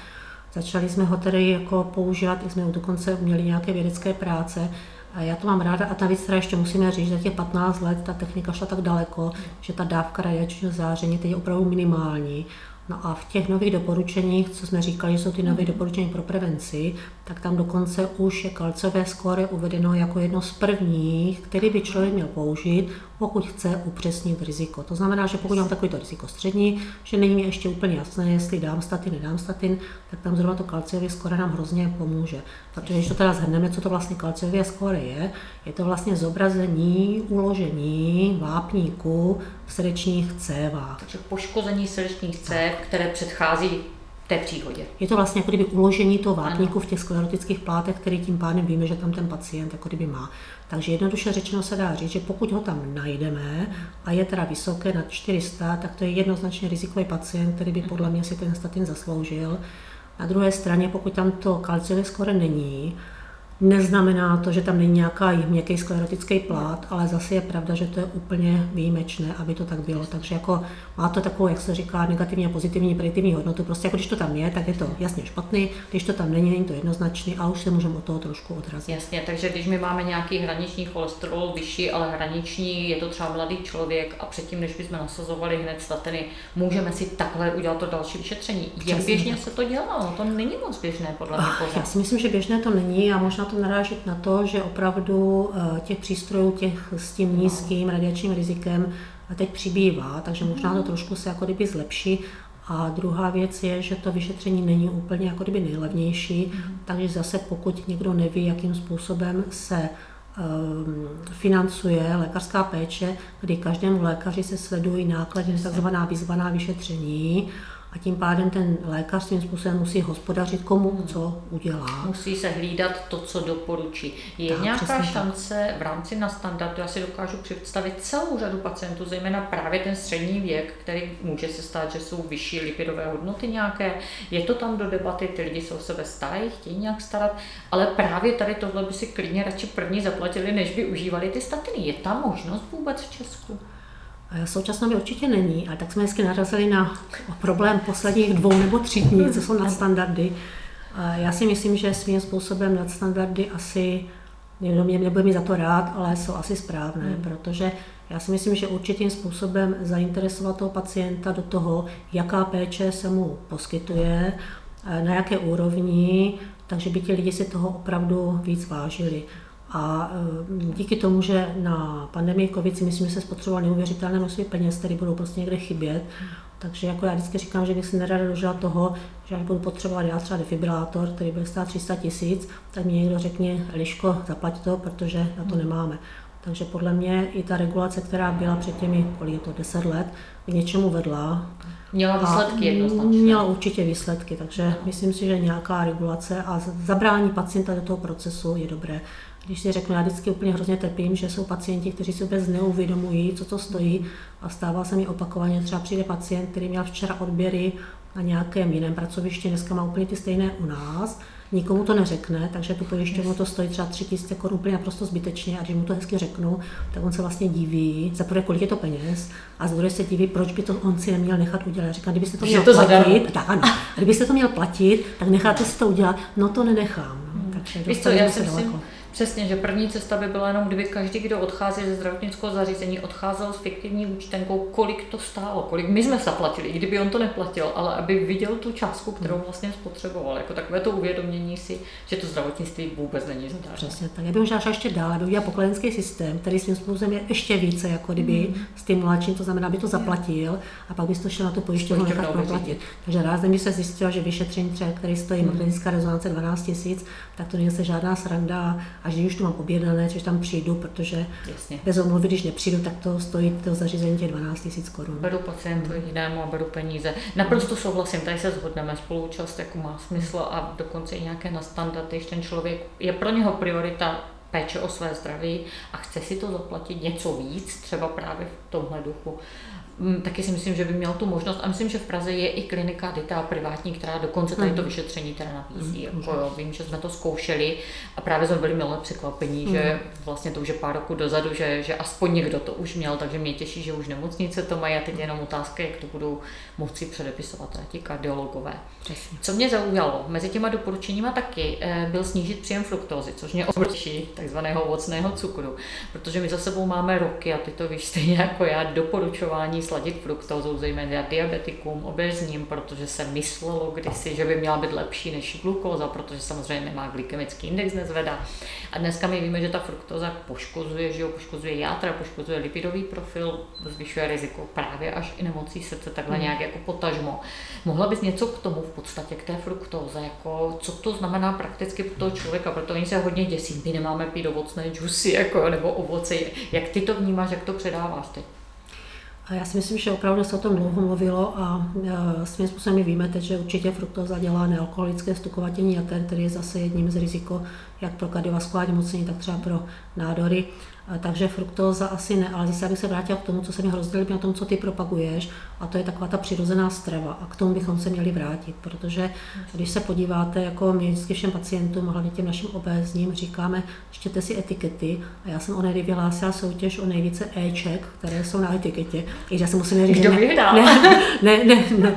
Začali jsme ho tedy jako používat, i jsme dokonce měli nějaké vědecké práce. A já to mám ráda a navíc teda ještě musíme říct, že za těch 15 let ta technika šla tak daleko, že ta dávka radiačního záření teď je opravdu minimální No a v těch nových doporučeních, co jsme říkali, že jsou ty nové mhm. doporučení pro prevenci, tak tam dokonce už je kalcové skóre uvedeno jako jedno z prvních, který by člověk měl použít, pokud chce upřesnit riziko. To znamená, že pokud mám takovýto riziko střední, že není mi ještě úplně jasné, jestli dám statin, nedám statin, tak tam zrovna to kalciové skóre nám hrozně pomůže. Protože když to teda zhrneme, co to vlastně kalciové skóre je, je to vlastně zobrazení uložení vápníku v srdečních cévách. Takže poškození srdečních cév, které předchází té příhodě. Je to vlastně jako kdyby uložení toho vápníku ano. v těch sklerotických plátech, který tím pádem víme, že tam ten pacient jako kdyby má. Takže jednoduše řečeno se dá říct, že pokud ho tam najdeme a je teda vysoké nad 400, tak to je jednoznačně rizikový pacient, který by podle mě si ten statin zasloužil. Na druhé straně, pokud tam to kalciové skore není, Neznamená to, že tam není nějaká měkký sklerotický plát, ale zase je pravda, že to je úplně výjimečné, aby to tak bylo. Takže jako má to takovou, jak se říká, negativní a pozitivní prediktivní hodnotu. Prostě jako když to tam je, tak je to jasně špatný, když to tam není, není to jednoznačný a už se můžeme od toho trošku odrazit. Jasně, takže když my máme nějaký hraniční cholesterol vyšší, ale hraniční, je to třeba mladý člověk a předtím, než bychom nasazovali hned statiny, můžeme si takhle udělat to další vyšetření. Jak běžně se to dělá? No, to není moc běžné podle mě. Já si myslím, že běžné to není a možná to narážet na to, že opravdu eh, těch přístrojů těch s tím nízkým radiačním rizikem teď přibývá, takže možná to trošku se jako kdyby zlepší. A druhá věc je, že to vyšetření není úplně jako kdyby nejlevnější, takže zase pokud někdo neví, jakým způsobem se ehm, financuje lékařská péče, kdy každému lékaři se sledují náklady na takzvaná vyzvaná vyšetření, a tím pádem ten lékař svým způsobem musí hospodařit, komu hmm. co udělá. Musí se hlídat to, co doporučí. Je tak, nějaká šance tak. v rámci na standardu, já si dokážu představit celou řadu pacientů, zejména právě ten střední věk, který může se stát, že jsou vyšší lipidové hodnoty nějaké. Je to tam do debaty, ty lidi se o sebe starají, chtějí nějak starat, ale právě tady tohle by si klidně radši první zaplatili, než by užívali ty statiny. Je tam možnost vůbec v Česku? Současná by určitě není, ale tak jsme hezky narazili na problém posledních dvou nebo tří dní, co jsou nadstandardy. Já si myslím, že svým způsobem nadstandardy asi, někdo mě nebude mi za to rád, ale jsou asi správné, hmm. protože já si myslím, že určitým způsobem zainteresovat toho pacienta do toho, jaká péče se mu poskytuje, na jaké úrovni, takže by ti lidi si toho opravdu víc vážili. A e, díky tomu, že na pandemii COVID si myslím, že se spotřeboval neuvěřitelné množství peněz, které budou prostě někde chybět, takže jako já vždycky říkám, že bych si nerada dožila toho, že až budu potřebovat já třeba defibrilátor, který bude stát 300 tisíc, tak mi někdo řekne, Liško, zaplať to, protože na to nemáme. Takže podle mě i ta regulace, která byla před těmi, kolik je to, 10 let, k něčemu vedla. Měla výsledky jednoznačně. Měla určitě výsledky, takže myslím si, že nějaká regulace a zabrání pacienta do toho procesu je dobré. Když si řeknu, já vždycky úplně hrozně trpím, že jsou pacienti, kteří si vůbec neuvědomují, co to stojí a stává se mi opakovaně, třeba přijde pacient, který měl včera odběry na nějakém jiném pracovišti, dneska má úplně ty stejné u nás, nikomu to neřekne, takže tu pojišťovnu to stojí třeba 3000 korun úplně naprosto zbytečně a když mu to hezky řeknu, tak on se vlastně diví, za prvé kolik je to peněz a za druhé se diví, proč by to on si neměl nechat udělat. Říká, kdybyste to měl to platit, tak ano, kdybyste to měl platit, tak necháte si to udělat, no to nenechám. Hmm. Takže Víš co, já si myslím, Přesně, že první cesta by byla jenom, kdyby každý, kdo odchází ze zdravotnického zařízení, odcházel s fiktivní účtenkou, kolik to stálo, kolik my jsme zaplatili, i kdyby on to neplatil, ale aby viděl tu částku, kterou hmm. vlastně spotřeboval. Jako takové to uvědomění si, že to zdravotnictví vůbec není zadarmo. Přesně, tak já bych možná ještě dál, aby udělal pokladenský systém, který svým způsobem je ještě více, jako kdyby hmm. stimulační, to znamená, aby to zaplatil a pak bys to šel na tu pojišťovnu nechat proplatit. Takže ráz by se zjistilo, že vyšetření třeba, který stojí hmm. magnetická rezonance 12 000, tak to není se žádná sranda a že už to mám objednané, což tam přijdu, protože Jasně. bez omluvy, když nepřijdu, tak to stojí to zařízení těch 12 000 korun. Beru pacientu jinému a beru peníze. Naprosto souhlasím, tady se shodneme, spoluúčast jako má smysl a dokonce i nějaké na standardy, když ten člověk, je pro něho priorita péče o své zdraví a chce si to zaplatit něco víc, třeba právě v tomhle duchu, taky si myslím, že by měl tu možnost. A myslím, že v Praze je i klinika Dita privátní, která dokonce tady to mhm. vyšetření teda nabízí. Mm. Jako jo, vím, že jsme to zkoušeli a právě jsme byli milé překvapení, mm. že vlastně to už je pár roků dozadu, že, že aspoň někdo to už měl, takže mě těší, že už nemocnice to mají a teď je jenom otázka, jak to budou moci předepisovat ti kardiologové. Přesně. Co mě zaujalo, mezi těma doporučeníma taky eh, byl snížit příjem fruktózy, což mě obrčí takzvaného ovocného cukru, protože my za sebou máme roky a ty to víš stejně jako já, doporučování sladit fruktózu, zejména diabetikům, obezním, protože se myslelo kdysi, že by měla být lepší než glukóza, protože samozřejmě nemá glykemický index, nezvedá. A dneska my víme, že ta fruktóza poškozuje, že jo, poškozuje játra, poškozuje lipidový profil, zvyšuje riziko právě až i nemocí srdce, takhle hmm. nějak jako potažmo. Mohla bys něco k tomu v podstatě, k té fruktóze, jako co to znamená prakticky pro toho člověka, protože oni se hodně děsí, my nemáme pít ovocné džusy, jako, nebo ovoce, jak ty to vnímáš, jak to předáváš teď? A já si myslím, že opravdu se o tom dlouho mluvilo a e, svým způsobem my víme teď, že určitě fruktoza dělá nealkoholické stukovatění jater, který je zase jedním z riziko jak pro kardiovaskulární mocnění, tak třeba pro nádory. Takže fruktóza asi ne, ale zase bych se vrátila k tomu, co se mi hrozně líbí na tom, co ty propaguješ, a to je taková ta přirozená strava. A k tomu bychom se měli vrátit, protože když se podíváte, jako my vždycky všem pacientům, hlavně těm našim obézním, říkáme, čtěte si etikety. A já jsem onedy vyhlásila soutěž o nejvíce Eček, které jsou na etiketě. I já se musím říct, Kdo ne, ne, ne, ne, ne,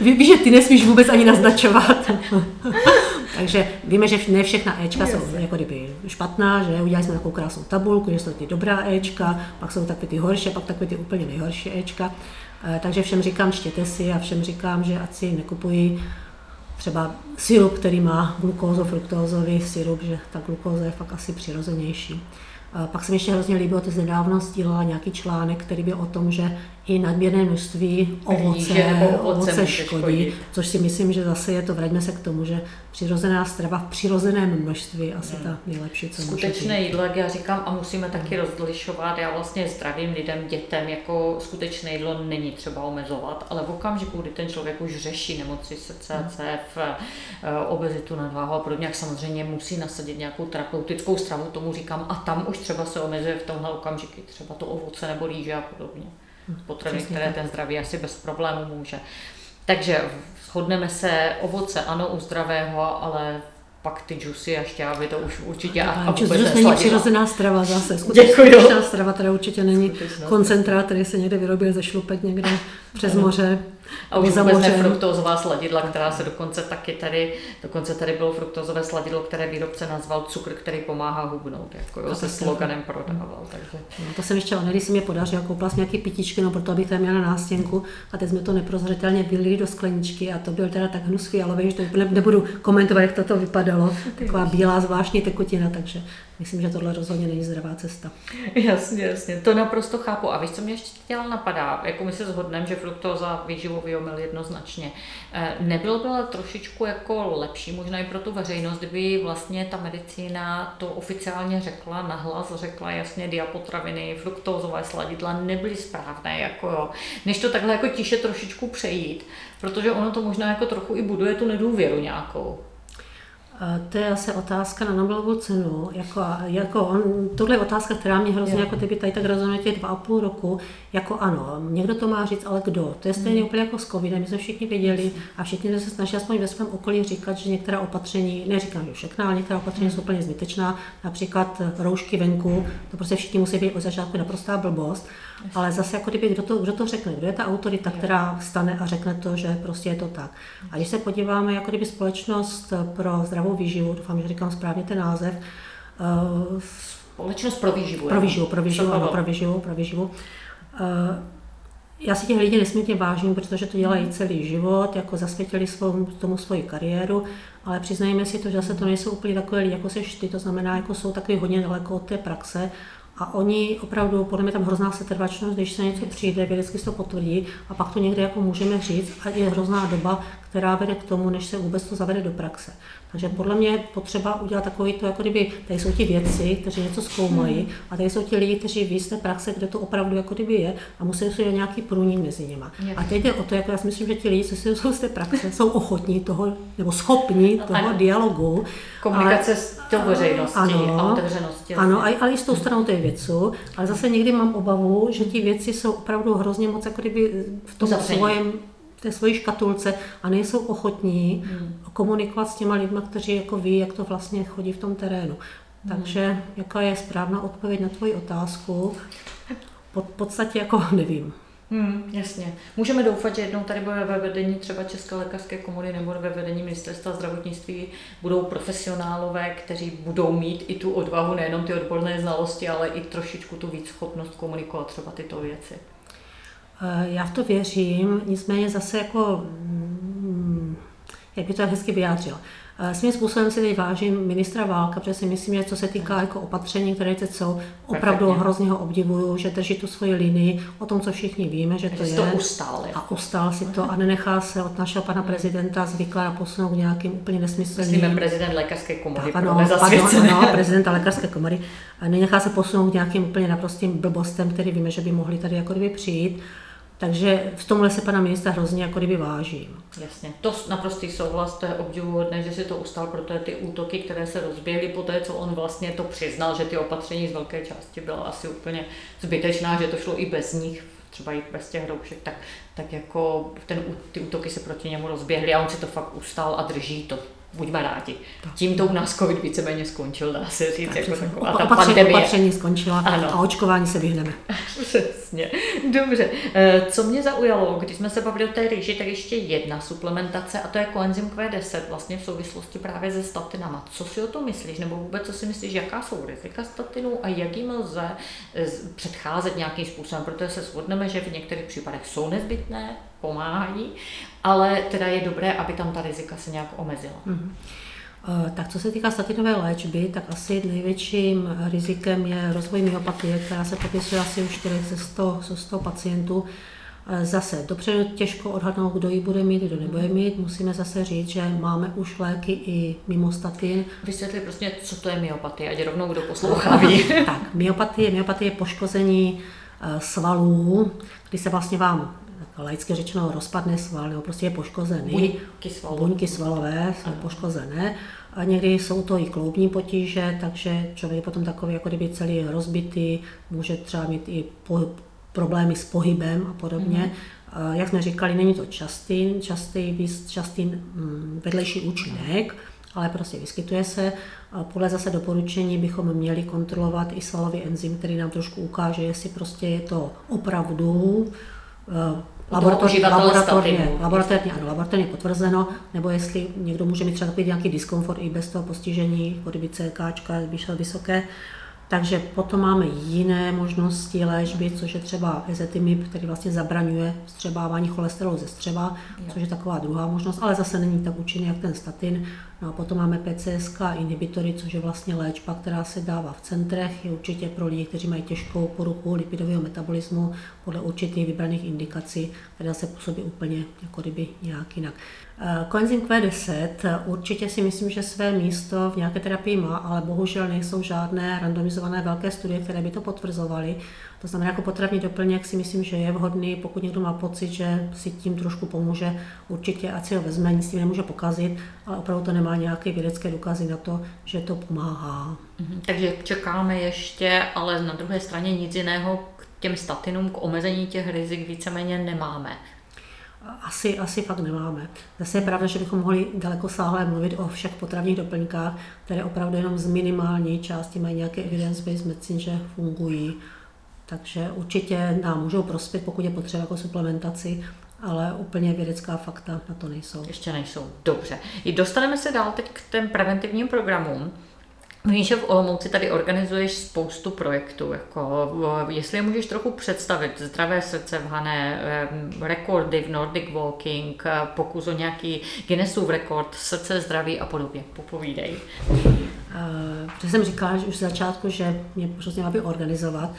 víš, že ty nesmíš vůbec ani naznačovat. Takže víme, že ne všechna Ečka jsou jako kdyby špatná, že udělali jsme takovou krásnou tabulku, že jsou ty dobrá Ečka, pak jsou takové ty horší, pak takové ty úplně nejhorší Ečka. Eh, takže všem říkám, čtěte si a všem říkám, že ať si nekupují třeba syrup, který má glukózu, fruktózový syrup, že ta glukóza je fakt asi přirozenější. Pak se mi ještě hrozně líbilo, ty nedávno sdílela nějaký článek, který byl o tom, že i nadměrné množství ovoce, nebo ovoce, ovoce škodí, škodí, což si myslím, že zase je to, vraťme se k tomu, že přirozená strava v přirozeném množství asi hmm. ta nejlepší, co Skutečné jídlo, jak já říkám, a musíme taky hmm. rozlišovat, já vlastně zdravým lidem, dětem, jako skutečné jídlo není třeba omezovat, ale v okamžiku, kdy ten člověk už řeší nemoci srdce, hmm. cév, eh, obezitu, nadváhu a podobně, jak samozřejmě musí nasadit nějakou terapeutickou stravu, tomu říkám, a tam už třeba se omezuje v tomhle okamžiku třeba to ovoce nebo rýže a podobně. Hm, potraviny, které ten zdravý asi bez problému může. Takže shodneme se, ovoce ano u zdravého, ale pak ty džusy a šťávy, to už určitě a, a vůbec džus není přirozená strava zase, skutečná strava, která určitě není koncentrát, který se někde vyrobil ze šlupek někde přes moře. A už vůbec ne fruktózová sladidla, která se dokonce taky tady, dokonce tady bylo fruktózové sladidlo, které výrobce nazval cukr, který pomáhá hubnout, jako jo, se sloganem prodával. Takže. No, to jsem ještě, když si mě podařilo, koupila jsem nějaký pitičky, no proto abych tam měla na nástěnku a teď jsme to neprozřetelně vylili do skleničky a to byl teda tak hnus fialový, že to úplně nebudu komentovat, jak toto vypadalo. Taková bílá zvláštní tekutina, takže myslím, že tohle rozhodně není zdravá cesta. Jasně, jasně, to naprosto chápu. A víš, co mě ještě dělal napadá? Jako my se shodneme, že fruktóza výživový omyl jednoznačně. Eh, nebylo by ale trošičku jako lepší, možná i pro tu veřejnost, kdyby vlastně ta medicína to oficiálně řekla, nahlas řekla jasně, diapotraviny, fruktózové sladidla nebyly správné, jako jo. Než to takhle jako tiše trošičku přejít, protože ono to možná jako trochu i buduje tu nedůvěru nějakou. To je zase otázka na Nobelovu cenu. Jako, jako on, tohle je otázka, která mě hrozně, jo. jako ty by tady tak rezonuje těch dva a půl roku. Jako ano, někdo to má říct, ale kdo? To je stejně hmm. úplně jako s covidem. My jsme všichni věděli a všichni se snaží aspoň ve svém okolí říkat, že některá opatření, neříkám, že všechna, ale některá opatření jsou úplně zbytečná. Například roušky venku, to prostě všichni musí být od začátku naprostá blbost. Ale zase jako kdyby, kdo to, kdo to řekne, kdo je ta autorita, která stane a řekne to, že prostě je to tak. A když se podíváme, jako kdyby společnost pro zdravou výživu, doufám, že říkám správně ten název, uh, Společnost pro výživu. Pro výživu, pro výživu, ano, pro výživu, pro výživu. Uh, já si těch lidí nesmírně vážím, protože to dělají celý život, jako zasvětili svou, tomu svoji kariéru, ale přiznajme si to, že zase to nejsou úplně takové lidi, jako seš ty, to znamená, jako jsou takový hodně daleko od té praxe a oni opravdu, podle mě tam hrozná setrvačnost, když se něco přijde, vědecky se to potvrdí a pak to někde jako můžeme říct a je hrozná doba, která vede k tomu, než se vůbec to zavede do praxe. Takže podle mě je potřeba udělat takový to, jako kdyby tady jsou ti vědci, kteří něco zkoumají, hmm. a tady jsou ti lidi, kteří ví z té praxe, kde to opravdu jako kdyby je, a musí se nějaký průnik mezi nimi. A teď je o to, jako já si myslím, že ti lidi, co si jsou z té praxe, jsou ochotní toho, nebo schopní toho ano. dialogu. Komunikace ale, s tou veřejností ano, a otevřeností. Ano, ale i s tou stranou těch věců, ale zase někdy mám obavu, že ti věci jsou opravdu hrozně moc jako kdyby v tom svém té svojí škatulce a nejsou ochotní hmm. komunikovat s těma lidmi, kteří jako ví, jak to vlastně chodí v tom terénu. Hmm. Takže jaká je správná odpověď na tvoji otázku? V podstatě jako nevím. Hmm, jasně. Můžeme doufat, že jednou tady bude ve vedení třeba České lékařské komory nebo ve vedení ministerstva zdravotnictví budou profesionálové, kteří budou mít i tu odvahu, nejenom ty odborné znalosti, ale i trošičku tu víc schopnost komunikovat třeba tyto věci. Eh, já v to věřím, nicméně zase jako, mm, jak by to hezky vyjádřila. Eh, svým způsobem si teď vážím ministra Válka, protože si myslím, že co se týká jako opatření, které teď jsou, opravdu hrozně ho obdivuju, že drží tu svoji linii o tom, co všichni víme, že to je. To ustál, a ustál si to a nenechá se od našeho pana prezidenta zvykla posunout k nějakým úplně nesmyslným. Myslíme prezident lékařské komory. Tak, ano, pardon, ano, prezident lékařské komory. A nenechá se posunout k nějakým úplně naprostým blbostem, který víme, že by mohli tady jako kdyby přijít Takže v tomhle se pana ministra hrozně jako kdyby vážím. Jasně, to naprostý souhlas, to je obdivuhodné, že si to ustal, protože ty útoky, které se rozběhly po té, co on vlastně to přiznal, že ty opatření z velké části byla asi úplně zbytečná, že to šlo i bez nich, třeba i bez těch roušek, tak, tak jako ten, ty útoky se proti němu rozběhly a on si to fakt ustal a drží to buďme rádi. Tím to u nás covid víceméně skončil, dá se říct. Tak, jako taková ta opatření, pandemie. opatření skončila ano. a očkování se vyhneme. Přesně. Dobře. Eh, co mě zaujalo, když jsme se bavili o té rýži, tak ještě jedna suplementace a to je koenzym Q10 vlastně v souvislosti právě se statinama. Co si o to myslíš, nebo vůbec co si myslíš, jaká jsou rizika statinů a jak jim lze eh, předcházet nějakým způsobem, protože se shodneme, že v některých případech jsou nezbytné, pomáhají, ale teda je dobré, aby tam ta rizika se nějak omezila. Mm-hmm. Tak co se týká statinové léčby, tak asi největším rizikem je rozvoj myopatie, která se popisuje asi u 4 ze 100, ze 100 pacientů. Eh, zase dopředu těžko odhadnout, kdo ji bude mít, kdo nebude mít. Musíme zase říct, že máme už léky i mimo statin. Vysvětli prostě, co to je myopatie, ať rovnou kdo poslouchá ví. tak, myopatie, myopatie je poškození eh, svalů, kdy se vlastně vám laicky řečeno rozpadne sval, nebo prostě je poškozený. Buňky, svalů. Buňky svalové jsou ano. poškozené. A někdy jsou to i kloubní potíže, takže člověk je potom takový jako kdyby celý rozbitý, může třeba mít i po, problémy s pohybem a podobně. Mm-hmm. Jak jsme říkali, není to častý, častý, častý mm, vedlejší účinek, ale prostě vyskytuje se. Podle zase doporučení bychom měli kontrolovat i svalový enzym, který nám trošku ukáže, jestli prostě je to opravdu eh, laboratorně, laboratorně, laboratorně, ano, laboratorně potvrzeno, nebo jestli někdo může mít třeba takový nějaký diskomfort i bez toho postižení, kdyby CK vyšel vysoké, takže potom máme jiné možnosti léčby, což je třeba ezetimib, který vlastně zabraňuje vstřebávání cholesterolu ze střeva, což je taková druhá možnost, ale zase není tak účinný jak ten statin. No a potom máme PCSK inhibitory, což je vlastně léčba, která se dává v centrech, je určitě pro lidi, kteří mají těžkou poruchu lipidového metabolismu podle určitých vybraných indikací, která se působí úplně jako kdyby nějak jinak. Koenzym Q10 určitě si myslím, že své místo v nějaké terapii má, ale bohužel nejsou žádné randomizované velké studie, které by to potvrzovaly. To znamená, jako potravní doplněk si myslím, že je vhodný, pokud někdo má pocit, že si tím trošku pomůže, určitě ať si ho vezme, nic tím nemůže pokazit, ale opravdu to nemá nějaké vědecké důkazy na to, že to pomáhá. Mhm, takže čekáme ještě, ale na druhé straně nic jiného k těm statinům, k omezení těch rizik víceméně nemáme. Asi, asi fakt nemáme. Zase je pravda, že bychom mohli daleko sáhle mluvit o všech potravních doplňkách, které opravdu jenom z minimální části mají nějaké evidence-based medicine, že fungují. Takže určitě nám můžou prospět, pokud je potřeba jako suplementaci, ale úplně vědecká fakta na to nejsou. Ještě nejsou. Dobře. I dostaneme se dál teď k těm preventivním programům. Že v Olomouci tady organizuješ spoustu projektů, jako, jestli je můžeš trochu představit, zdravé srdce v Hané, rekordy v Nordic Walking, pokus o nějaký Guinnessův rekord, srdce zdraví a podobně. Popovídej. Uh, protože jsem říkala že už z začátku, že mě prostě měla by organizovat,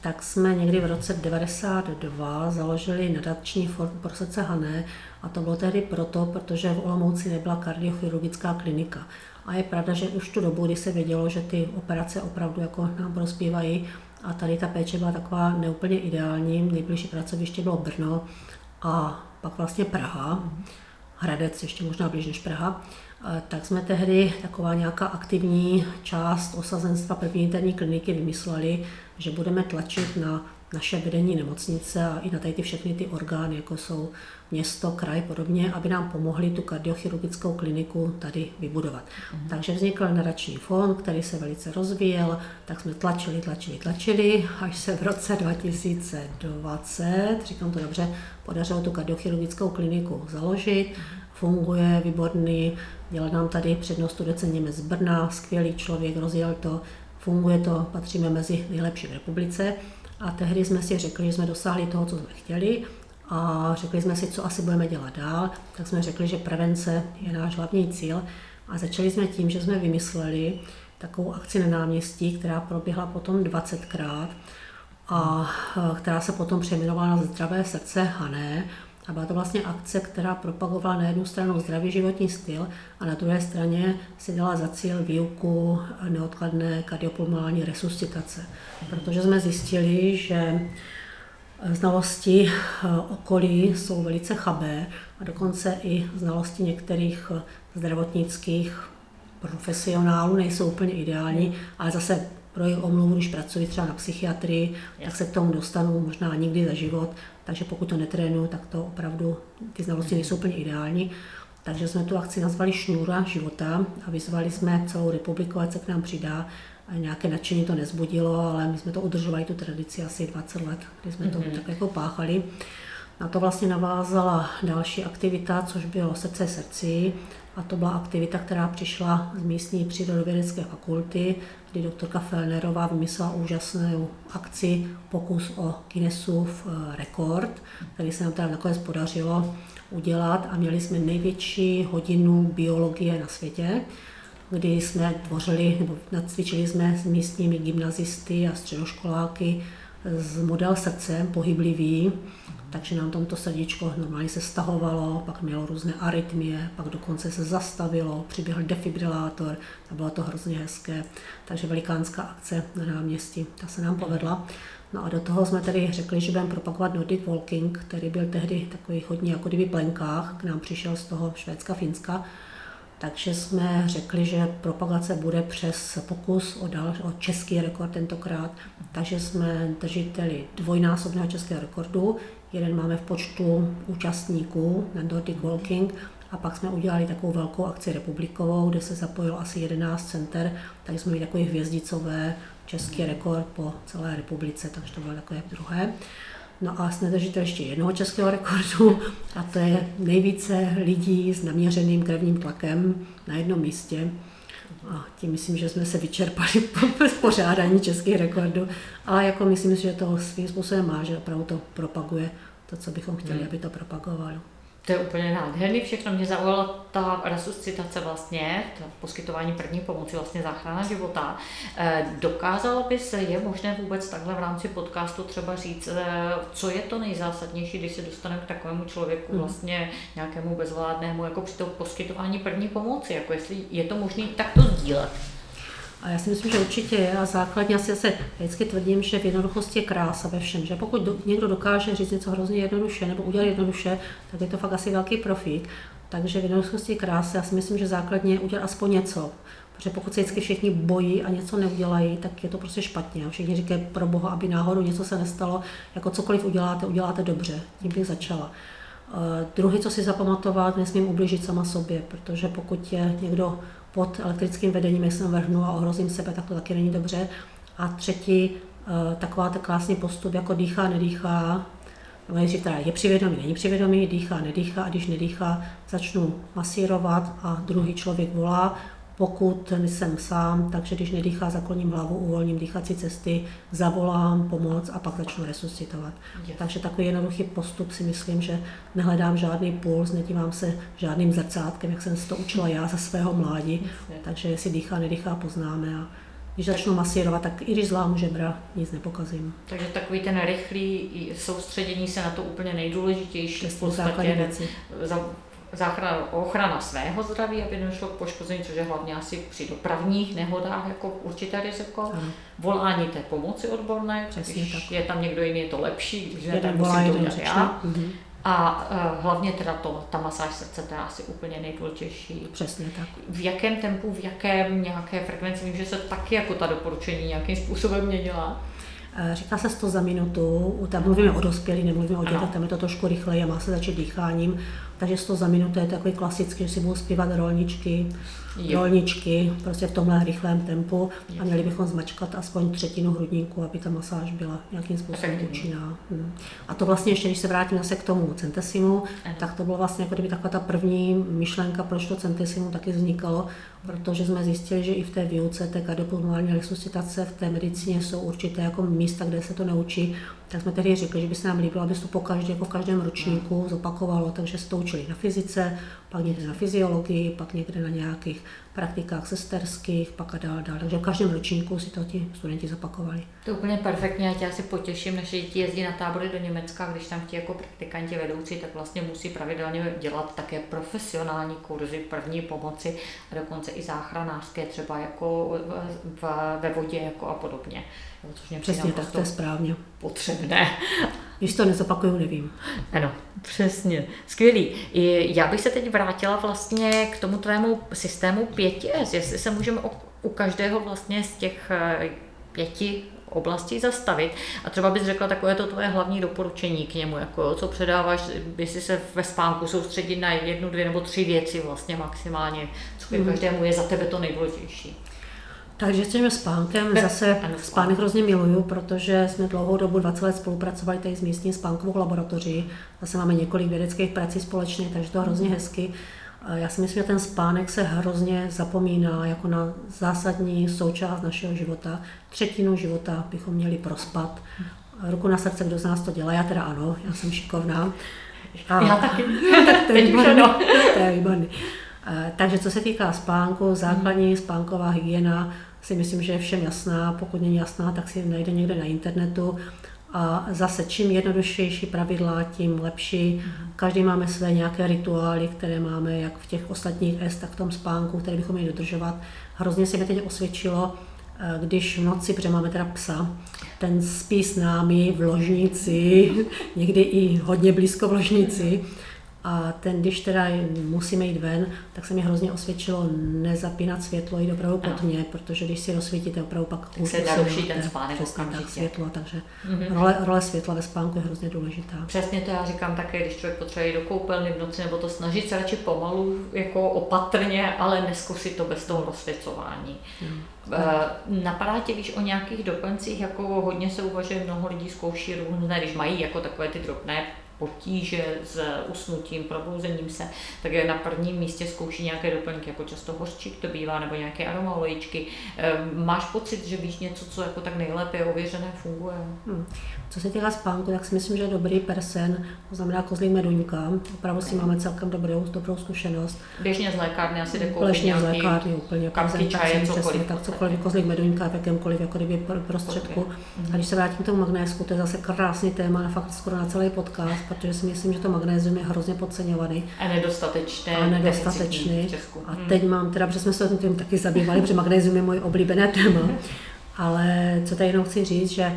tak jsme někdy v roce 92 založili nadační fond pro srdce Hané a to bylo tehdy proto, protože v Olomouci nebyla kardiochirurgická klinika. A je pravda, že už tu dobu, kdy se vědělo, že ty operace opravdu jako nám prospívají a tady ta péče byla taková neúplně ideální. Nejbližší pracoviště bylo Brno a pak vlastně Praha, Hradec ještě možná blíž než Praha. Tak jsme tehdy taková nějaká aktivní část osazenstva první interní kliniky vymysleli, že budeme tlačit na naše vedení nemocnice a i na tady ty všechny ty orgány, jako jsou město, kraj podobně, aby nám pomohli tu kardiochirurgickou kliniku tady vybudovat. Mm. Takže vznikl nadační fond, který se velice rozvíjel, tak jsme tlačili, tlačili, tlačili, až se v roce 2020, říkám to dobře, podařilo tu kardiochirurgickou kliniku založit, funguje, výborný, dělal nám tady přednostu docen Němec z Brna, skvělý člověk, rozjel to, funguje to, patříme mezi nejlepší v republice. A tehdy jsme si řekli, že jsme dosáhli toho, co jsme chtěli a řekli jsme si, co asi budeme dělat dál. Tak jsme řekli, že prevence je náš hlavní cíl a začali jsme tím, že jsme vymysleli takovou akci na náměstí, která proběhla potom 20krát a která se potom přejmenovala na Zdravé srdce Hané a byla to vlastně akce, která propagovala na jednu stranu zdravý životní styl a na druhé straně si dala za cíl výuku neodkladné kardiopulmonální resuscitace. Protože jsme zjistili, že Znalosti okolí jsou velice chabé a dokonce i znalosti některých zdravotnických profesionálů nejsou úplně ideální, ale zase pro jejich omluvu, když pracuji třeba na psychiatrii, tak se k tomu dostanu možná nikdy za život, takže pokud to netrénuju, tak to opravdu ty znalosti nejsou úplně ideální. Takže jsme tu akci nazvali Šňůra života a vyzvali jsme celou republiku, ať se k nám přidá. A nějaké nadšení to nezbudilo, ale my jsme to udržovali, tu tradici asi 20 let, kdy jsme to mm-hmm. tak jako páchali. Na to vlastně navázala další aktivita, což bylo Srdce srdci. A to byla aktivita, která přišla z místní přírodovědecké fakulty, kdy doktorka Felnerová vymyslela úžasnou akci pokus o Guinnessův eh, rekord, který se nám teda nakonec podařilo udělat a měli jsme největší hodinu biologie na světě, kdy jsme tvořili, nebo nacvičili jsme s místními gymnazisty a středoškoláky z model srdce pohyblivý, takže nám tomto srdíčko normálně se stahovalo, pak mělo různé arytmie, pak dokonce se zastavilo, přiběhl defibrilátor a bylo to hrozně hezké. Takže velikánská akce na náměstí, ta se nám povedla. No a do toho jsme tedy řekli, že budeme propagovat Nordic Walking, který byl tehdy takový hodně jako kdyby plenkách, k nám přišel z toho Švédska, Finska, takže jsme řekli, že propagace bude přes pokus o, dal, o český rekord tentokrát. Takže jsme držiteli dvojnásobného českého rekordu. Jeden máme v počtu účastníků na Nordic Walking a pak jsme udělali takovou velkou akci republikovou, kde se zapojilo asi 11 center, takže jsme měli takový hvězdicové český rekord po celé republice, takže to bylo takové druhé. No a jsme držitel ještě jednoho českého rekordu a to je nejvíce lidí s naměřeným krevním tlakem na jednom místě. A tím myslím, že jsme se vyčerpali po pořádání českých rekordů, ale jako myslím, že to svým způsobem má, že opravdu to propaguje to, co bychom chtěli, hmm. aby to propagovalo. To je úplně nádherný, všechno mě zaujala ta resuscitace vlastně, to poskytování první pomoci, vlastně záchrana života. Eh, dokázala by se, je možné vůbec takhle v rámci podcastu třeba říct, eh, co je to nejzásadnější, když se dostaneme k takovému člověku, hmm. vlastně nějakému bezvládnému, jako při tom poskytování první pomoci, jako jestli je to možné takto sdílet? A já si myslím, že určitě je a základně asi se vždycky tvrdím, že v jednoduchosti je krása ve všem. Že pokud do, někdo dokáže říct něco hrozně jednoduše nebo udělat jednoduše, tak je to fakt asi velký profík. Takže v jednoduchosti je krása. Já si myslím, že základně je udělat aspoň něco. Protože pokud se vždycky všichni bojí a něco neudělají, tak je to prostě špatně. A všichni říkají pro Boha, aby náhodou něco se nestalo, jako cokoliv uděláte, uděláte dobře. Tím bych začala. Uh, druhý, co si zapamatovat, nesmím ublížit sama sobě, protože pokud je někdo pod elektrickým vedením, jak jsem vrhnu a ohrozím sebe, tak to taky není dobře. A třetí, eh, taková ten krásný postup, jako dýchá, nedýchá, nejdřív teda je přivědomí, není přivědomí, dýchá, nedýchá a když nedýchá, začnu masírovat a druhý člověk volá, pokud jsem sám, takže když nedýchá, zakloním hlavu, uvolním dýchací cesty, zavolám pomoc a pak začnu resuscitovat. Yes. Takže takový jednoduchý postup si myslím, že nehledám žádný puls, nedívám se žádným zrcátkem, jak jsem se to učila já za svého mládí. Yes. Takže jestli dýchá, nedýchá, poznáme. A když začnu masírovat, tak i když zlámu žebra, nic nepokazím. Takže takový ten rychlý soustředění se na to úplně nejdůležitější v podstatě záchrana, ochrana svého zdraví, aby nedošlo k poškození, což je hlavně asi při dopravních nehodách jako určité riziko. Ano. Volání té pomoci odborné, Přesně když tak. je tam někdo jiný, je to lepší, když ne, tak musím to já. Mm-hmm. A uh, hlavně teda to, ta masáž srdce, to je asi úplně nejdůležitější. Přesně tak. V jakém tempu, v jakém nějaké frekvenci, vím, že se taky jako ta doporučení nějakým způsobem měnila. Eh, říká se 100 za minutu, tam mluvíme o dospělých, nemluvíme o dětech, tam je to trošku rychleji a má se začít dýcháním. Takže 100 za minutu je takový klasický, že si budou zpívat rolničky, jo. rolničky, prostě v tomhle rychlém tempu a měli bychom zmačkat aspoň třetinu hrudníku, aby ta masáž byla nějakým způsobem účinná. Hmm. A to vlastně ještě, když se vrátím zase k tomu centesimu, tak to bylo vlastně jako kdyby taková ta první myšlenka, proč to centesimu taky vznikalo, protože jsme zjistili, že i v té výuce té kardiopulmonální resuscitace v té medicíně jsou určité jako místa, kde se to neučí, tak jsme tedy řekli, že by se nám líbilo, aby se to po každé, jako v každém ročníku zopakovalo, takže se to učili na fyzice, pak někde na fyziologii, pak někde na nějakých praktikách sesterských, pak a dál, dál. Takže v každém ročníku si to ti studenti zopakovali. To úplně perfektně, já tě asi potěším, naše děti jezdí na tábory do Německa, když tam ti jako praktikanti vedoucí, tak vlastně musí pravidelně dělat také profesionální kurzy první pomoci a dokonce i záchranářské, třeba jako ve vodě jako a podobně. Což mě Přesně tak, to je správně. Potřebné. Když to nezopakuju, nevím. Ano, přesně. Skvělý. Já bych se teď vrátila vlastně k tomu tvému systému 5S, jestli se můžeme u každého vlastně z těch eh, pěti oblastí zastavit. A třeba bys řekla takové to tvoje hlavní doporučení k němu, jako co předáváš, by si se ve spánku soustředit na jednu, dvě nebo tři věci vlastně maximálně, co mm. každému je za tebe to nejdůležitější. Takže s tím spánkem zase ano, spánek hrozně miluju, protože jsme dlouhou dobu 20 let spolupracovali tady s místní spánkovou laboratoří. Zase máme několik vědeckých prací společně, takže to hrozně hezky. Já si myslím, že ten spánek se hrozně zapomíná jako na zásadní součást našeho života. Třetinu života bychom měli prospat. Ruku na srdce, kdo z nás to dělá, já teda ano, já jsem šikovná. A, já taky. tak to je výborný. Výborný. Takže co se týká spánku, základní spánková hygiena si myslím, že je všem jasná. Pokud není jasná, tak si najde někde na internetu. A zase čím jednodušší pravidla, tím lepší. Každý máme své nějaké rituály, které máme jak v těch ostatních S, tak v tom spánku, které bychom měli dodržovat. Hrozně se mi teď osvědčilo, eh, když v noci, protože máme teda psa, ten spí s námi v ložnici, někdy i hodně blízko v ložnici, a ten, když teda musíme jít ven, tak se mi hrozně osvědčilo nezapínat světlo, jít opravdu pod mě, protože když si rozsvítíte opravdu pak tak se naruší ten spánek tak světlo, takže mm-hmm. role, role světla ve spánku je hrozně důležitá. Přesně to já říkám také, když člověk potřebuje do koupelny v noci, nebo to snažit se radši pomalu, jako opatrně, ale neskusit to bez toho rozsvěcování. Mm. Napadá tě, víš, o nějakých doplňcích, jako hodně se uvažuje, mnoho lidí zkouší různé, když mají jako takové ty drobné potíže s usnutím, probouzením se, tak je na prvním místě zkouší nějaké doplňky, jako často hořčík to bývá, nebo nějaké aromaolejčky. Ehm, máš pocit, že víš něco, co jako tak nejlépe ověřené funguje? Hmm. Co se týká spánku, tak si myslím, že je dobrý persen, to znamená kozlí meduňka. Opravdu si máme celkem dobrou, dobrou zkušenost. Běžně z lékárny asi jde Běžně z lékárny úplně. Kapky, čaje, cokoliv. Tak cokoliv, kozlí meduňka v jakémkoliv jako kdyby prostředku. Okay. A když se vrátím k tomu magnésku, to je zase krásný téma, na fakt skoro na celý podcast, protože si myslím, že to magnézium je hrozně podceňovaný. A nedostatečné. A nedostatečný. A hmm. teď mám, teda, protože jsme se tím taky zabývali, protože magnézium je moje oblíbené téma. Ale co tady jenom chci říct, že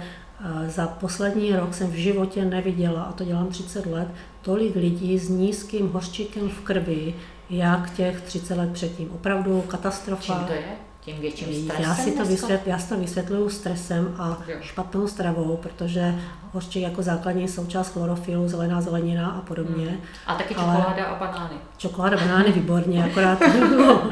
za poslední rok jsem v životě neviděla, a to dělám 30 let, tolik lidí s nízkým hořčíkem v krvi, jak těch 30 let předtím. Opravdu katastrofa. Čím to je? Tím větším stresem? Já si to, vysvět, já si to vysvětluju stresem a jo. špatnou stravou, protože hořčík jako základní součást chlorofilu, zelená zelenina a podobně. Hmm. A taky čokoláda a banány. Čokoláda a banány výborně, akorát no,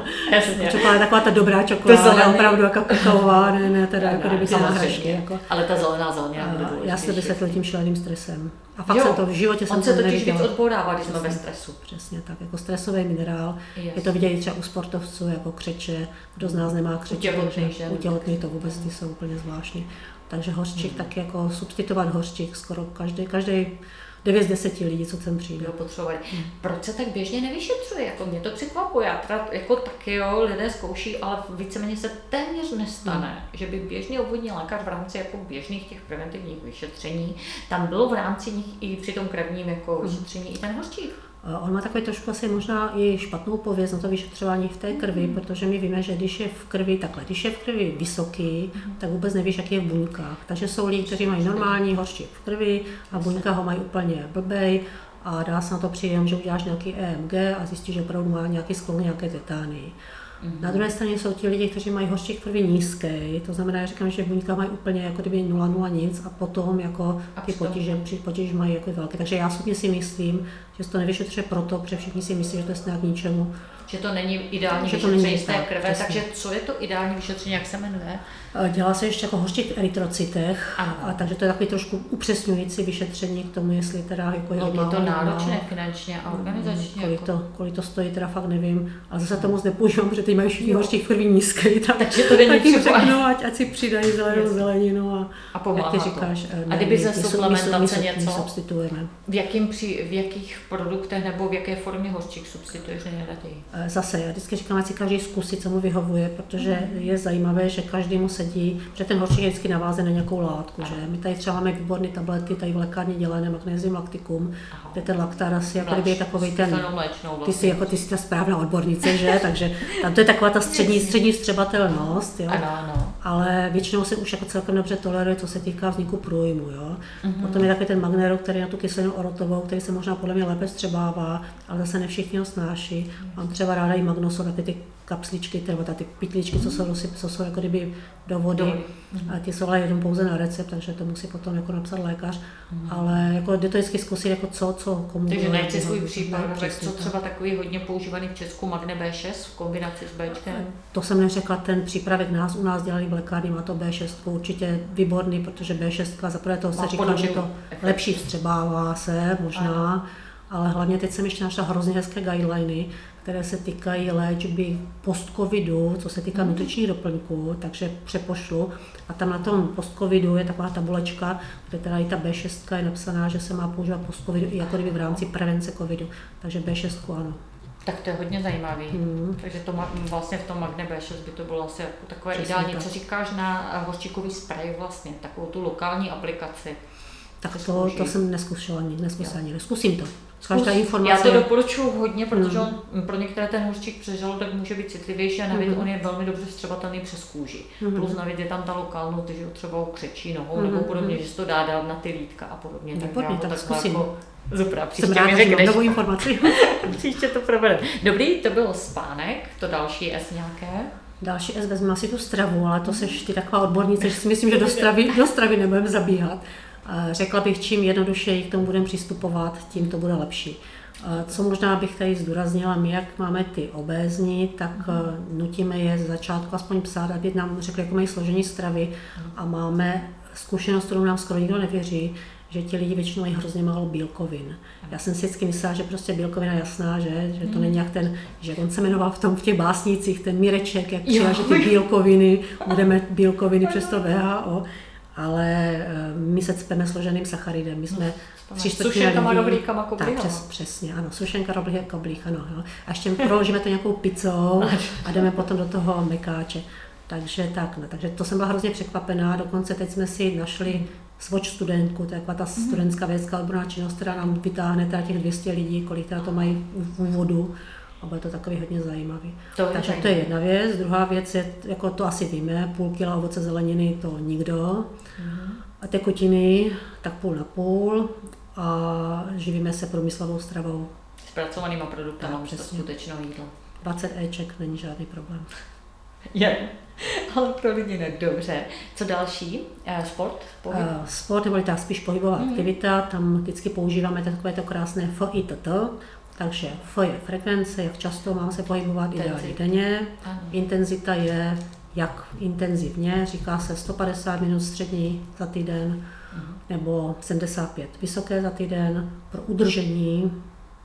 čokoláda taková ta dobrá čokoláda, opravdu jako kakaová, ne, ne, teda jako kdyby se hrašky. Jako. Ale ta zelená zelenina Já si to vysvětlil tím šíleným stresem. A fakt jo, jsem to v životě on jsem se totiž víc odbourává, když jsme ve stresu. Přesně tak, jako stresový minerál. Yes. Je to vidět třeba u sportovců, jako křeče, kdo z nás nemá křeče, u těhotných to vůbec ty jsou úplně zvláštní. Takže hořčík hmm. taky jako substituovat hořčík skoro každý, každý 9 z 10 lidí, co sem přijde. potřebovali. Hmm. Proč se tak běžně nevyšetřuje? Jako mě to překvapuje. Já teda jako taky jo, lidé zkouší, ale víceméně se téměř nestane, hmm. že by běžný obvodní lékař v rámci jako běžných těch preventivních vyšetření, tam bylo v rámci nich i při tom krevním jako hmm. vyšetření i ten hořčík. On má takový trošku asi možná i špatnou pověst na to vyšetřování v té krvi, mm. protože my víme, že když je v krvi takhle, když je v krvi vysoký, mm. tak vůbec nevíš, jaký je v buňkách. Takže jsou lidi, kteří mají normální hořčík v krvi a buňka ho mají úplně blbej a dá se na to příjem, že uděláš nějaký EMG a zjistíš, že opravdu má nějaký sklon nějaké tetánii. Mm-hmm. Na druhé straně jsou ti lidi, kteří mají hořčík krvi nízký, to znamená, že říkám, že buňka mají úplně jako kdyby 0,0 nic a potom jako ty potíže, potíže mají jako velké. Takže já si myslím, že se to nevyšetřuje proto, protože všichni si myslí, že to je snad k ničemu že to není ideální že vyšetření z té krve, přesně. takže co je to ideální vyšetření, jak se jmenuje? Dělá se ještě jako hořčík v erytrocitech, a, takže to je takový trošku upřesňující vyšetření k tomu, jestli teda jako je no, je to náročné finančně a organizačně. Kolik, jako... to, kolik to stojí, teda fakt nevím, ale zase to moc nepoužívám, protože teď mají všichni hořčík v krvi nízký, tak, takže to není tak řeknu, ať, ať si přidají zelenou zeleninu a, a pomáhá jak ty říkáš, to. Ne, a kdyby ze suplementace něco, substituujeme. V, jakým při, v jakých produktech nebo v jaké formě hořčík substituuješ nejraději? Zase, já vždycky říkám, ať si každý zkusí, co mu vyhovuje, protože je zajímavé, že každý mu sedí, že ten horčík je vždycky navázen na nějakou látku. Že? My tady třeba máme výborné tabletky, tady v lékárně dělané magnézium lacticum, kde ten laktar asi jako je takový ten, ty jsi, jako, ty jsi ta správná odbornice, že? takže tam to je taková ta střední, střední střebatelnost. Jo? Ano, ano. ale většinou se už jako celkem dobře toleruje, co se týká vzniku průjmu. Jo. Mm-hmm. Potom je takový ten magnero, který na tu kyselinu orotovou, který se možná podle mě lépe střebává, ale zase ne všichni ho snáší. Mám třeba ráda i magnosol, takové ty kapsličky, nebo ty pytličky, co jsou, co jsou jako kdyby do vody. A ty jsou ale jenom pouze na recept, takže to musí potom jako napsat lékař. Mm-hmm. Ale jako jde to vždycky zkusit jako co, co komu. Takže nechci svůj případ, co třeba takový hodně používaný v Česku Magne B6 v kombinaci s Bčkem? To jsem neřekla, ten přípravek nás u nás dělali v lékárně, má to B6 určitě výborný, protože B6 za prvé to se říká, že to lepší vstřebává se možná, ano. ale hlavně teď jsem ještě našla hrozně hezké guideliny, které se týkají léčby post-covidu, co se týká mm. nutričních doplňků, takže přepošlu. A tam na tom post-covidu je taková tabulečka, kde teda i ta B6 je napsaná, že se má používat post-covidu i jako kdyby v rámci prevence covidu. Takže B6 ano. Tak to je hodně zajímavý. Mm. Takže to vlastně v tom Magne B6 by to bylo asi jako takové Přesně ideální. Tak. Co říkáš na eh, hořčikový spray vlastně, takovou tu lokální aplikaci? Tak to, to jsem neskušela ani, neskušela ani, neskusím to. Každá informace... Já to doporučuji hodně, protože mm. on, pro některé ten hořčík přes žaludek může být citlivější a navíc mm. on je velmi dobře vstřebatelný přes kůži. Mm. Plus navíc je tam ta lokálnou, že třeba křečí nohou mm. nebo podobně, mm. že se to dá dát na ty lítka a podobně. Výborně, tak, tak zkusím. Jako, Super, příště Jsem mi řekneš. novou informaci. příště to provedeme. Dobrý, to byl spánek, to další S nějaké? Další S vezme asi tu stravu, ale to seš ty taková odbornice, že si myslím, že do stravy, do stravy nebudeme zabíhat. Řekla bych, čím jednodušeji k tomu budeme přistupovat, tím to bude lepší. Co možná bych tady zdůraznila, my jak máme ty obézní, tak mhm. nutíme je z začátku aspoň psát, aby nám řekli, jak mají složení stravy a máme zkušenost, kterou nám skoro nikdo nevěří, že ti lidi většinou mají hrozně málo bílkovin. Já jsem si vždycky myslela, že prostě bílkovina je jasná, že, že to mhm. není jak ten, že on se jmenoval v tom v těch básnicích, ten Mireček, jak přijel, že ty bílkoviny, budeme bílkoviny přes to VHO ale eh, my se cpeme složeným sacharidem. My jsme no, tři Sušenkama, roblíkama, koblíkama. Tak, přes, přesně, ano, sušenka, roblík, koblík, ano. Jo. A ještě proložíme to nějakou pizzou a jdeme potom do toho mekáče. Takže tak, no, takže to jsem byla hrozně překvapená, dokonce teď jsme si našli svoč studentku, to je ta mhm. studentská vědecká odborná činnost, která nám vytáhne těch 200 lidí, kolik teda to mají v úvodu a bude to takový hodně zajímavý. To Takže to je jedna věc. Druhá věc je, jako to asi víme, půl kila ovoce zeleniny to nikdo. Mm-hmm. A tekutiny tak půl na půl a živíme se průmyslovou stravou. Zpracovanýma produktama, tak, přesně. skutečnou jídlo. 20 Eček není žádný problém. Je, ale pro lidi ne. Dobře. Co další? Eh, sport? Pohyb? Uh, sport, nebo ta spíš pohybová mm-hmm. aktivita, tam vždycky používáme takové to krásné FITT, takže F je frekvence, jak často mám se pohybovat, ideálně denně. Ano. Intenzita je jak intenzivně, říká se 150 minut střední za týden uh-huh. nebo 75 vysoké za týden pro udržení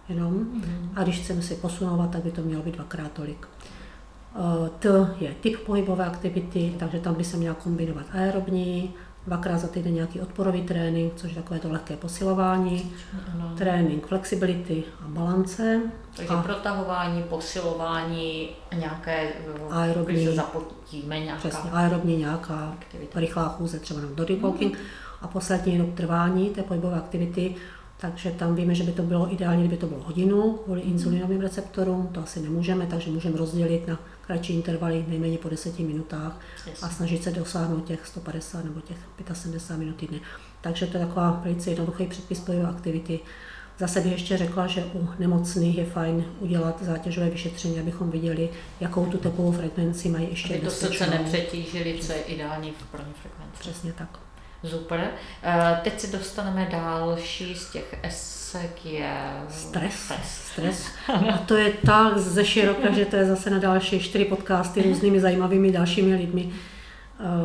jenom. Uh-huh. A když chceme si posunovat, tak by to mělo být dvakrát tolik. Eh, T je typ pohybové aktivity, takže tam by se měla kombinovat aerobní, dvakrát za týden nějaký odporový trénink, což je takové to lehké posilování, ano. trénink flexibility a balance. Takže a protahování, posilování, nějaké, aerobní, když se zapotíme, nějaká přesně, aerobní nějaká aktivita. rychlá chůze, třeba na body walking. Mm. A poslední rok trvání té pohybové aktivity, takže tam víme, že by to bylo ideální, kdyby to bylo hodinu kvůli insulinovým receptorům, to asi nemůžeme, takže můžeme rozdělit na kratší intervaly, nejméně po 10 minutách yes. a snažit se dosáhnout těch 150 nebo těch 75 minut týdně. Takže to je taková velice jednoduchý předpis pohybové aktivity. Zase bych ještě řekla, že u nemocných je fajn udělat zátěžové vyšetření, abychom viděli, jakou tu tepovou frekvenci mají ještě Aby to srdce nepřetížili, co je ideální v první frekvenci. Přesně tak. Super. Eh, teď se dostaneme další z těch esek je... Stres. Stres. Stres. A to je tak ze široka, že to je zase na další čtyři podcasty různými zajímavými dalšími lidmi.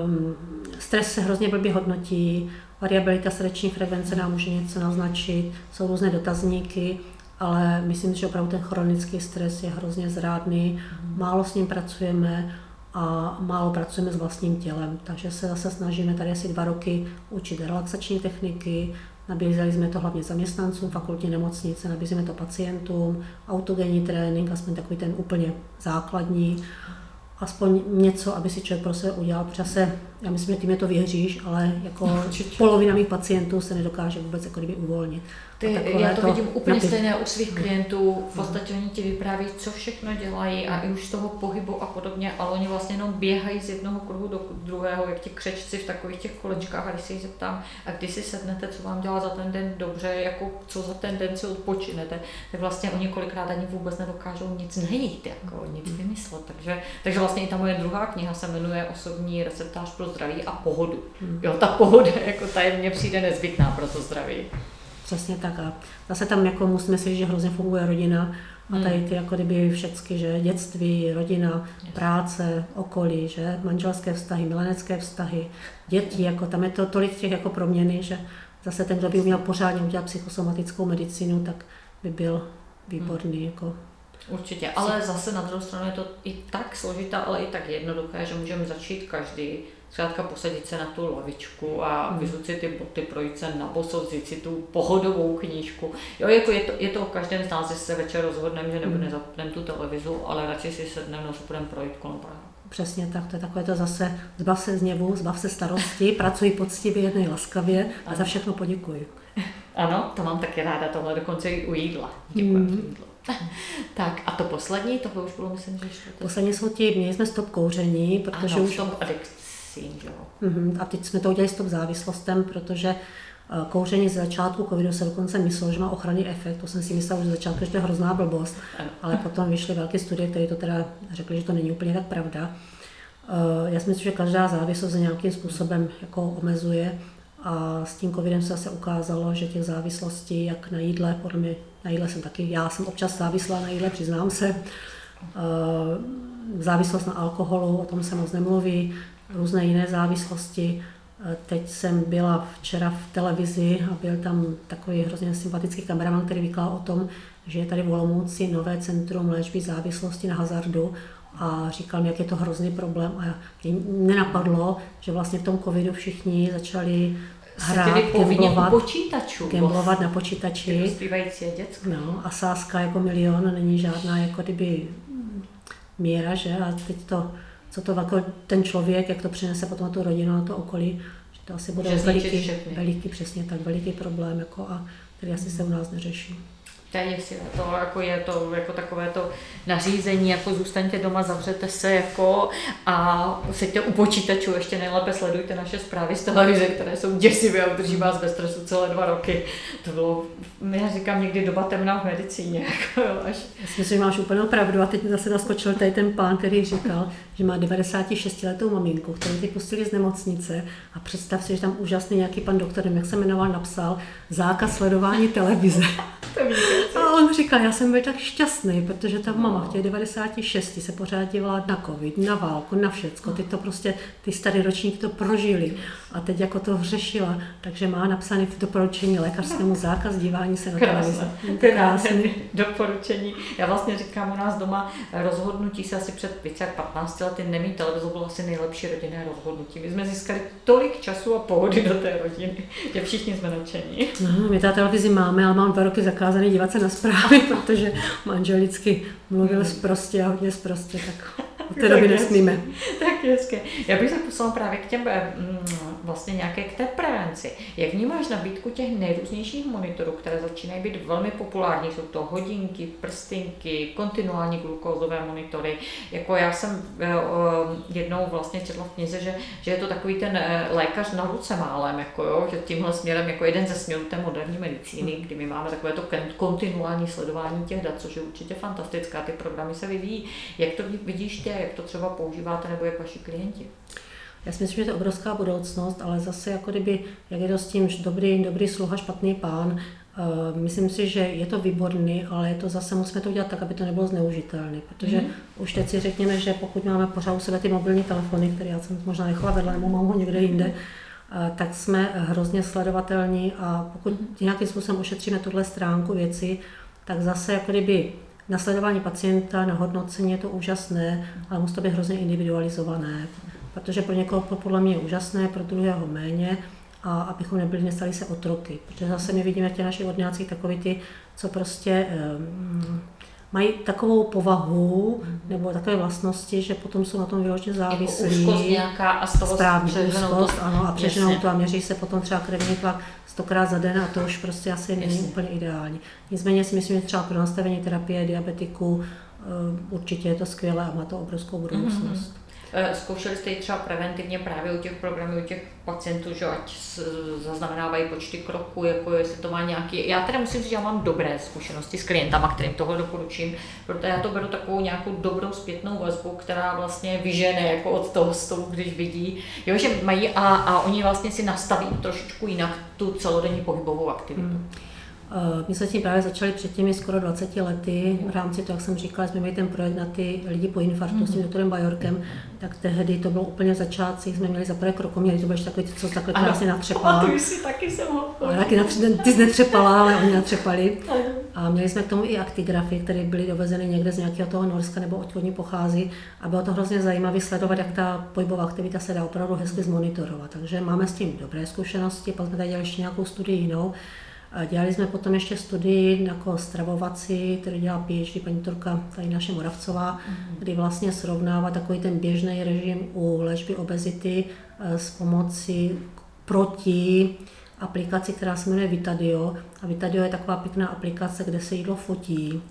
Um, stres se hrozně blbě hodnotí, variabilita srdeční frekvence nám může něco naznačit, jsou různé dotazníky, ale myslím, že opravdu ten chronický stres je hrozně zrádný, málo s ním pracujeme a málo pracujeme s vlastním tělem. Takže se zase snažíme tady asi dva roky učit relaxační techniky, Nabízeli jsme to hlavně zaměstnancům fakultní nemocnice, nabízíme to pacientům, autogenní trénink, aspoň takový ten úplně základní. aspoň něco, aby si člověk pro sebe udělal. Protože já myslím, že ty mě to věříš, ale jako polovina mých pacientů se nedokáže vůbec jako kdyby uvolnit. Ty, já to, to vidím úplně napět... stejné u svých klientů. V podstatě oni ti vypráví, co všechno dělají a i už z toho pohybu a podobně, ale oni vlastně jenom běhají z jednoho kruhu do druhého, jak ti křečci v takových těch kolečkách a když se jich zeptám, a když si sednete, co vám dělá za ten den dobře, jako co za ten den si odpočinete, tak vlastně oni kolikrát ani vůbec nedokážou nic najít, jako nic vymyslet. Takže, takže vlastně i ta moje druhá kniha se jmenuje Osobní receptář pro zdraví a pohodu. Jo, ta pohoda, jako ta je mně přijde nezbytná pro to zdraví. Přesně tak a zase tam jako musíme si, že hrozně funguje rodina a hmm. tady ty jako kdyby všechny, že dětství, rodina, práce, okolí, že manželské vztahy, milenecké vztahy, děti, jako tam je to tolik těch jako proměny, že zase ten, kdo by měl pořádně udělat psychosomatickou medicínu, tak by byl výborný. Hmm. Jako Určitě, ale zase na druhou stranu je to i tak složité, ale i tak jednoduché, že můžeme začít každý zkrátka posadit se na tu lavičku a hmm. vyzut si ty boty, projít se na boso, vzít si tu pohodovou knížku. Jo, jako je to, je to o každém z nás, že se večer rozhodneme, že nebo nezapneme tu televizu, ale radši si sedneme, no, budeme projít kolem Prahy. Přesně tak, to je takové to zase, zbav se zněvu, zbav se starosti, pracuj poctivě, jednej laskavě a za všechno poděkuji. Ano, to mám taky ráda, tohle dokonce i u jídla. Děkuji mm. jídlo. tak a to poslední, tohle už bylo, myslím, že ještě. Poslední jsou ti, měli jsme stop kouření, protože ano, už... stop adikcí, jo. Uh-huh. A teď jsme to udělali stop závislostem, protože eh, kouření z začátku covidu se dokonce myslelo, že má ochranný efekt. To jsem si myslela už z začátku, že to je hrozná blbost, ale potom vyšly velké studie, které to teda řekly, že to není úplně tak pravda. Eh, já si myslím, že každá závislost se nějakým způsobem jako omezuje a s tím covidem se zase ukázalo, že těch závislostí, jak na jídle, podle mě na jídle jsem taky, já jsem občas závislá na jídle, přiznám se, eh, závislost na alkoholu, o tom se moc nemluví, různé jiné závislosti. Eh, teď jsem byla včera v televizi a byl tam takový hrozně sympatický kameraman, který vykládal o tom, že je tady v Olomouci nové centrum léčby závislosti na hazardu a říkal mi, jak je to hrozný problém a mě nenapadlo, že vlastně v tom covidu všichni začali hrát, gamblovat, počítačů. Gamblovat na počítači. No, a sázka jako milion není žádná jako kdyby míra, že? A teď to, co to jako ten člověk, jak to přinese potom na tu rodinu, na to okolí, že to asi bude veliký, veliký, přesně tak, veliký problém, jako a který asi se u nás neřeší. To je to jako je to jako takové to nařízení, jako zůstaňte doma, zavřete se jako a seďte u počítačů, ještě nejlépe sledujte naše zprávy z televize, které jsou děsivé a udrží vás bez stresu celé dva roky. To bylo, já říkám někdy doba temná v medicíně. Jako jo, až... Já si myslím, že máš úplnou pravdu a teď zase naskočil tady ten pán, který říkal, že má 96 letou maminku, kterou ty pustili z nemocnice a představ si, že tam úžasný nějaký pan doktor, jak se jmenoval, napsal zákaz sledování televize. A on říkal, já jsem byl tak šťastný, protože ta mama v těch 96 se pořád dívala na covid, na válku, na všecko. Ty to prostě, ty starý ročník to prožili a teď jako to řešila, takže má napsaný v doporučení lékařskému zákaz dívání se na televizi. Krásný. doporučení. Já vlastně říkám u nás doma, rozhodnutí se asi před více jak 15 lety nemít televizi bylo asi nejlepší rodinné rozhodnutí. My jsme získali tolik času a pohody do té rodiny, že všichni jsme nadšení. No, my ta televizi máme, ale mám dva roky zakázaný dívat se na zprávy, protože manžel vždycky mluvil zprostě a hodně zprostě, tak od té doby nesmíme. Tak hezké. Já bych se poslala právě k těm mm, vlastně nějaké k té prevenci. Jak vnímáš nabídku těch nejrůznějších monitorů, které začínají být velmi populární? Jsou to hodinky, prstinky, kontinuální glukózové monitory. Jako já jsem eh, jednou vlastně četla v knize, že, že je to takový ten eh, lékař na ruce málem, jako jo, že tímhle směrem jako jeden ze směrů té moderní medicíny, kdy my máme takové to kontinuální sledování těch dat, což je určitě fantastická. Ty programy se vyvíjí. Jak to vidíš tě, jak to třeba používáte nebo jak vaši klienti? Já si myslím, že to je obrovská budoucnost, ale zase jako kdyby, jak je to s tím dobrý, dobrý sluha, špatný pán, Uh, myslím si, že je to výborný, ale je to zase musíme to udělat tak, aby to nebylo zneužitelné, protože mm. už teď si řekněme, že pokud máme pořád u sebe ty mobilní telefony, které já jsem možná nechala vedle, nebo mám ho někde jinde, uh, tak jsme hrozně sledovatelní a pokud mm. nějakým způsobem ošetříme tuhle stránku věci, tak zase jako kdyby na sledování pacienta, na hodnocení je to úžasné, ale musí to být hrozně individualizované protože pro někoho podle mě je úžasné, pro druhého méně a abychom nebyli, nestali se otroky. Protože zase my vidíme v těch našich ordinacích takový ty, co prostě um, mají takovou povahu nebo takové vlastnosti, že potom jsou na tom vyloženě závislí. Jako nějaká a z toho správně úzkost, to, ano, a přeženou to a měří se potom třeba krevní tlak stokrát za den a to už prostě asi Jasně. není úplně ideální. Nicméně si myslím, že třeba pro nastavení terapie diabetiku eh, určitě je to skvělé a má to obrovskou budoucnost. Mm-hmm. Eh, zkoušeli jste ji třeba preventivně právě u těch programů, u těch pacientů, že ať zaznamenávají počty kroků, jako jestli to má nějaký... Já teda musím říct, že já mám dobré zkušenosti s klientama, kterým tohle doporučím, protože já to beru takovou nějakou dobrou zpětnou vazbu, která vlastně vyžene jako od toho stolu, když vidí, jo, že mají a, a oni vlastně si nastaví trošičku jinak tu celodenní pohybovou aktivitu. Hmm. Eh, my jsme s tím právě začali před těmi skoro 20 lety. V rámci toho, jak jsem říkala, jsme měli ten projekt na ty lidi po infarktu mm-hmm. s tím mhm. doktorem Bajorkem, tak tehdy to bylo úplně v začátcích, jsme měli za prvé krokoměry, to bylo ještě takový, co takhle krásně natřepala. A ty si taky jsem ho. taky natře- ty jsi netřepala, ale oni natřepali. A měli jsme k tomu i aktigrafy, které byly dovezeny někde z nějakého toho Norska nebo od ní pochází. A bylo to hrozně zajímavé sledovat, jak ta pohybová aktivita se dá opravdu hezky zmonitorovat. Takže máme s tím dobré zkušenosti, pak jsme tady dělali ještě nějakou studii jinou. Dělali jsme potom ještě studii jako stravovací, který dělá PhD paní Turka, tady naše Moravcová, mm-hmm. kdy vlastně srovnává takový ten běžný režim u léčby obezity eh, s pomocí proti aplikaci, která se jmenuje Vitadio. A Vitadio je taková pěkná aplikace, kde se jídlo fotí.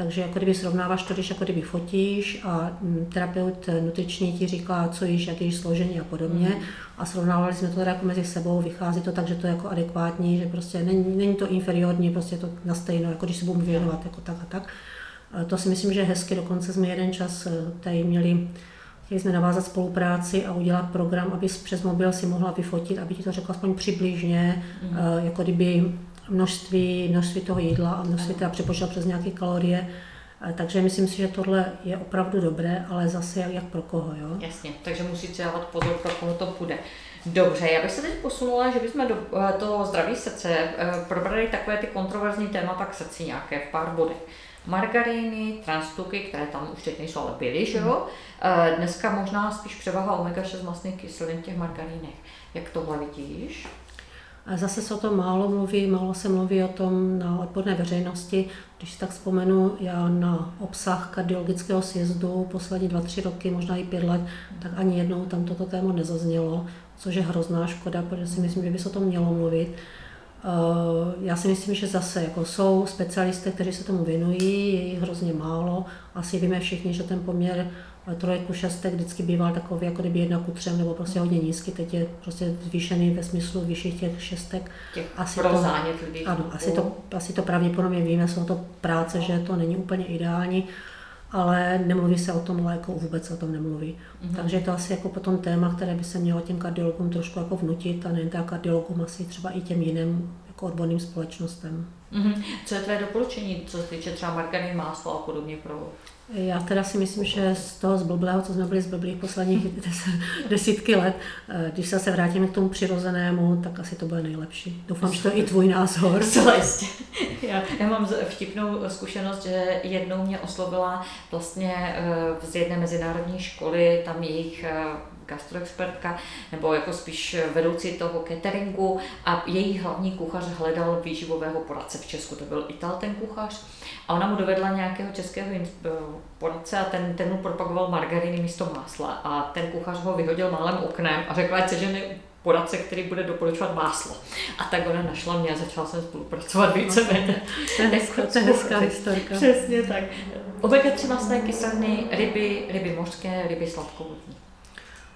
Takže jako kdyby srovnáváš to, když jako kdyby fotíš a mm, terapeut nutriční ti říká, co jíš, jak jíš složení a podobně. Mm. A srovnávali jsme to teda jako mezi sebou, vychází to tak, že to je jako adekvátní, že prostě není, není to inferiorní, prostě je to na stejno, jako když se budu věnovat jako tak a tak. To si myslím, že je hezky, dokonce jsme jeden čas eh, tady měli Chtěli jsme navázat spolupráci a udělat program, aby přes mobil si mohla vyfotit, aby ti to řekla aspoň přibližně, mm. jako kdyby množství, množství toho jídla a množství teda přepočítal přes nějaké kalorie. Takže myslím si, že tohle je opravdu dobré, ale zase jak, pro koho. Jo? Jasně, takže musíte dávat pozor, pro koho to půjde. Dobře, já bych se teď posunula, že bychom do eh, toho zdraví srdce eh, probrali takové ty kontroverzní témata k srdci nějaké v pár bodech. Margaríny, transtuky, které tam už teď nejsou, ale byly, že jo? Eh, dneska možná spíš převaha omega-6 masných kyselin v těch margarínech. Jak tohle vidíš? A zase se o tom málo mluví, málo se mluví o tom na odborné veřejnosti. Když si tak vzpomenu, já na obsah kardiologického sjezdu poslední dva, tři roky, možná i pět let, tak ani jednou tam toto téma nezaznělo, což je hrozná škoda, protože si myslím, že by se o tom mělo mluvit. Eh, já si myslím, že zase jako jsou specialisté, kteří se tomu věnují, je jich hrozně málo. Asi víme všichni, že ten poměr trojku, šestek vždycky býval takový jako kdyby jedna ku třem, nebo prostě hodně nízký, teď je prostě zvýšený ve smyslu vyšších těch šestek. Těch asi to, ano, asi to, asi to pravděpodobně víme, jsou to práce, že to není úplně ideální, ale nemluví se o tom léku, vůbec se o tom nemluví. Mm-hmm. Takže je to asi jako potom téma, které by se mělo těm kardiologům trošku jako vnutit a nejen teda kardiologům, asi třeba i těm jiným jako odborným společnostem. Mm-hmm. Co je tvé doporučení, co se týče třeba margarín, máslo a podobně pro já teda si myslím, že z toho zblblého, co jsme byli zblblí posledních desítky let, eh, když se zase vrátíme k tomu přirozenému, tak asi to bude nejlepší. Doufám, že to je i tvůj názor. Zcela. Já, já mám vtipnou zkušenost, že jednou mě oslovila vlastně eh, z jedné mezinárodní školy, tam jejich eh, gastroexpertka, nebo jako spíš vedoucí toho cateringu a její hlavní kuchař hledal výživového poradce v Česku. To byl Ital ten kuchař a ona mu dovedla nějakého českého poradce a ten, ten mu propagoval margariny místo másla a ten kuchař ho vyhodil malým oknem a řekla, ať se ženy poradce, který bude doporučovat máslo. A tak ona našla mě a začala jsem spolupracovat víceméně. To je hezká historka. Přesně tak. Omega-3 masné kyseliny, ryby, ryby mořské, ryby sladkovodní.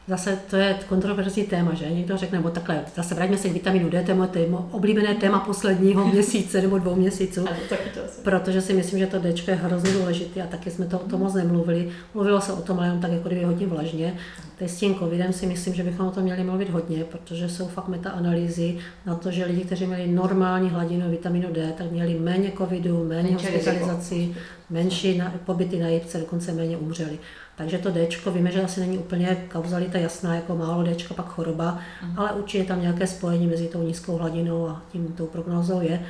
Zase to je kontroverzní téma, že? Někdo řekne, nebo takhle, zase vraťme se k vitaminu D, to je moje oblíbené téma posledního měsíce nebo dvou měsíců. Protože si myslím, že to D je hrozně důležité a taky jsme to o tom moc nemluvili. Mluvilo se o tom, ale jenom tak jako kdyby hodně vlažně. Teď s tím covidem si myslím, že bychom o tom měli mluvit hodně, protože jsou fakt metaanalýzy na to, že lidi, kteří měli normální hladinu vitaminu D, tak měli méně covidu, méně hospitalizací, menší na, pobyty na jipce, dokonce méně umřeli. Takže to D, víme, že asi není úplně kauzalita jasná, jako málo D, pak choroba, mm. ale určitě tam nějaké spojení mezi tou nízkou hladinou a tím tou prognózou je.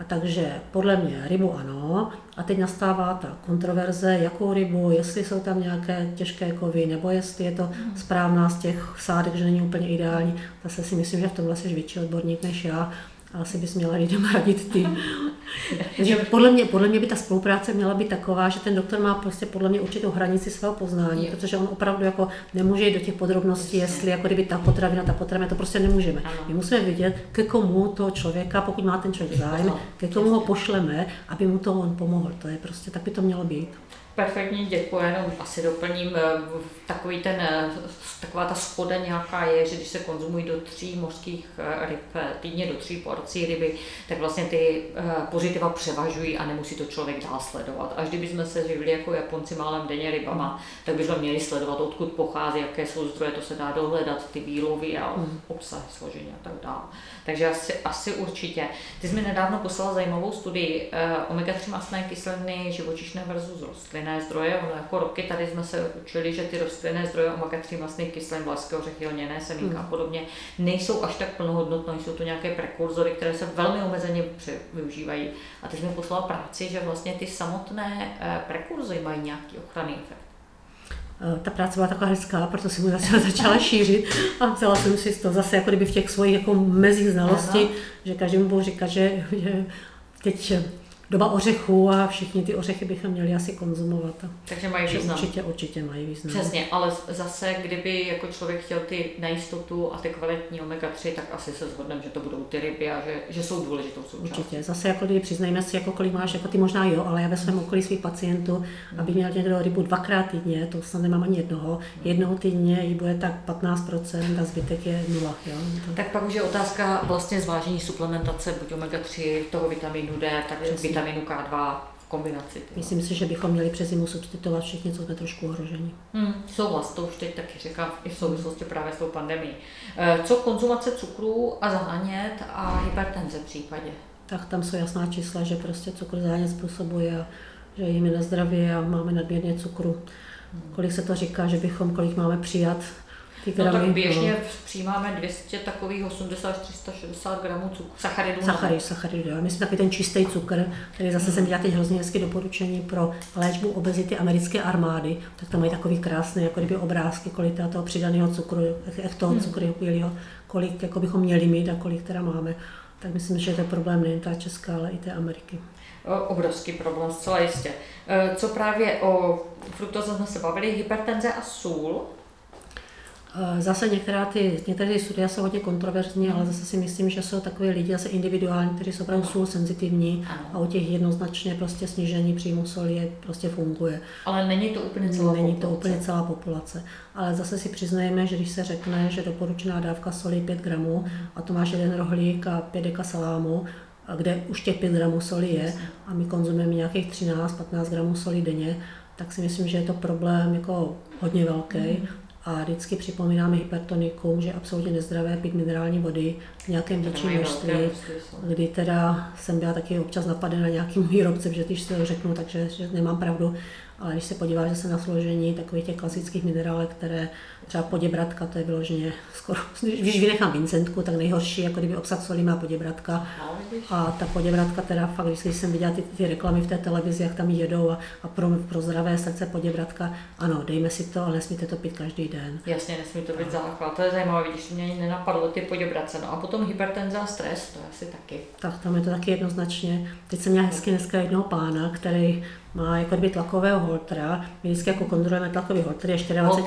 A takže podle mě rybu ano. A teď nastává ta kontroverze, jakou rybu, jestli jsou tam nějaké těžké kovy, nebo jestli je to mhm. správná z těch sádek, že není úplně ideální. Zase si myslím, že v tomhle jsi větší odborník než já asi bys měla lidem radit ty. Takže podle mě, podle mě by ta spolupráce měla být taková, že ten doktor má prostě podle mě určitou hranici svého poznání, je. protože on opravdu jako nemůže jít do těch podrobností, jestli jako kdyby ta potravina, ta potravina, to prostě nemůžeme. Ano. My musíme vidět, ke komu toho člověka, pokud má ten člověk zájem, ke komu ho pošleme, aby mu to on pomohl. To je prostě, tak by to mělo být. Perfektně děkuji, jenom asi doplním, eh, takový ten, eh, taková ta schoda nějaká je, že když se konzumují do tří mořských eh, ryb týdně, do tří porcí ryby, tak vlastně ty pozitiva převažují a nemusí to člověk dál sledovat. Až kdybychom se živili jako Japonci málem denně rybama, tak bychom měli sledovat, odkud pochází, jaké jsou zdroje, to se dá dohledat, ty výlovy a hmm. obsah složení a tak dále. Takže asi, asi určitě. Ty jsi mi nedávno poslala zajímavou studii omega-3 masné kyseliny živočišné versus rostlinné zdroje. Ono jako roky tady jsme se učili, že ty rostlinné zdroje omega-3 masných kyselin, vlaské ořechy, lněné semínka hmm. a podobně nejsou až tak plnohodnotné, jsou to nějaké prekurzory, které se velmi omezeně využívají. A jsi mi poslala práci, že vlastně ty samotné eh, prekurzory mají nějaký ochranný efekt eh, ta práce byla taková hezká, proto jsem zase začala šířit a vzala jsem si to zase jako kdyby v těch svojich jako mezích znalostí, že každému budu říkat, že, že teď doba ořechů a všichni ty ořechy bychom měli asi konzumovat. Takže mají význam. Určitě, určitě mají význam. Přesně, ale zase, kdyby jako člověk chtěl ty nejistotu a ty kvalitní omega-3, tak asi se shodneme, že to budou ty ryby a že, že jsou důležitou součástí. Určitě. Zase jako když přiznejme si, jako kolik máš, jako ty možná jo, ale já ve svém okolí svých pacientů, hmm. aby měl někdo rybu dvakrát týdně, to snad nemám ani jednoho, hmm. jednou týdně jí bude tak 15% a zbytek je nula. Jo? To... Tak pak už je otázka vlastně zvážení suplementace, buď omega-3, toho vitamínu D, tak Přesně vitaminu K2 v kombinaci. Tyhle. Myslím si, že bychom měli přes zimu substituovat všichni, co jsme trošku ohroženi. Hmm, souhlas, to už teď taky říkám i v souvislosti právě s tou pandemí. Eh, co konzumace cukru a zánět a hypertenze v případě? Tak tam jsou jasná čísla, že prostě cukr zánět způsobuje a že jíme na zdraví a máme nadměrně cukru. Hmm. Kolik se to říká, že bychom, kolik máme přijat no tak běžně no. přijímáme 200 takových 80 až 360 gramů cukru, sacharidů. Sacharid, sacharid, jo. Myslím taky ten čistý cukr, který zase jsem dělala teď hrozně hezky doporučení pro léčbu obezity americké armády, tak tam mají takový krásné jako kdyby obrázky, kolik toho přidaného cukru, jak toho hmm. cukru bílého, kolik jako bychom měli mít a kolik teda máme. Tak myslím, že to je problém nejen ta česká, ale i té Ameriky. Obrovský problém, zcela jistě. E, co právě o fruktoze jsme se bavili, hypertenze a sůl, Eh, zase některá ty, některé ty studie jsou hodně kontroverzní, ale zase si myslím, že jsou takové lidi zase individuální, kteří jsou opravdu sůl senzitivní a u těch jednoznačně prostě snížení příjmu soli je, prostě funguje. Ale není to úplně celá Není populace. to úplně celá populace. Ale zase si přiznajeme, že když se řekne, že doporučená dávka soli 5 gramů a to máš jeden rohlík a 5 deka salámu, kde už těch 5 gramů soli je a my konzumujeme nějakých 13-15 gramů soli denně, tak si myslím, že je to problém jako hodně velký. A vždycky připomínáme hypertonikům, že je absolutně nezdravé pít minerální vody v nějakém větším množství, kdy teda jsem byla taky občas napadena nějakým výrobcem, že když se to řeknu, takže že nemám pravdu, ale když se podíváš zase na složení takových těch klasických minerálek, které třeba poděbratka, to je vyloženě skoro, když vynechám Vincentku, tak nejhorší, jako kdyby obsah soli má poděbratka. A ta poděbratka teda fakt, když jsem viděla ty, ty reklamy v té televizi, jak tam jedou a, a pro, pro zdravé srdce poděbratka, ano, dejme si to, ale nesmíte to pít každý den. Jasně, nesmí to být základ, to je zajímavé, když mě ani nenapadlo ty poděbrace. No a potom hypertenze a stres, to je asi taky. Tak tam je to taky jednoznačně. Teď jsem měla hezky dneska jednoho pána, který má jako kdyby tlakového holtra. My vždycky jako kontrolujeme tlakový holter, je 24 hodin,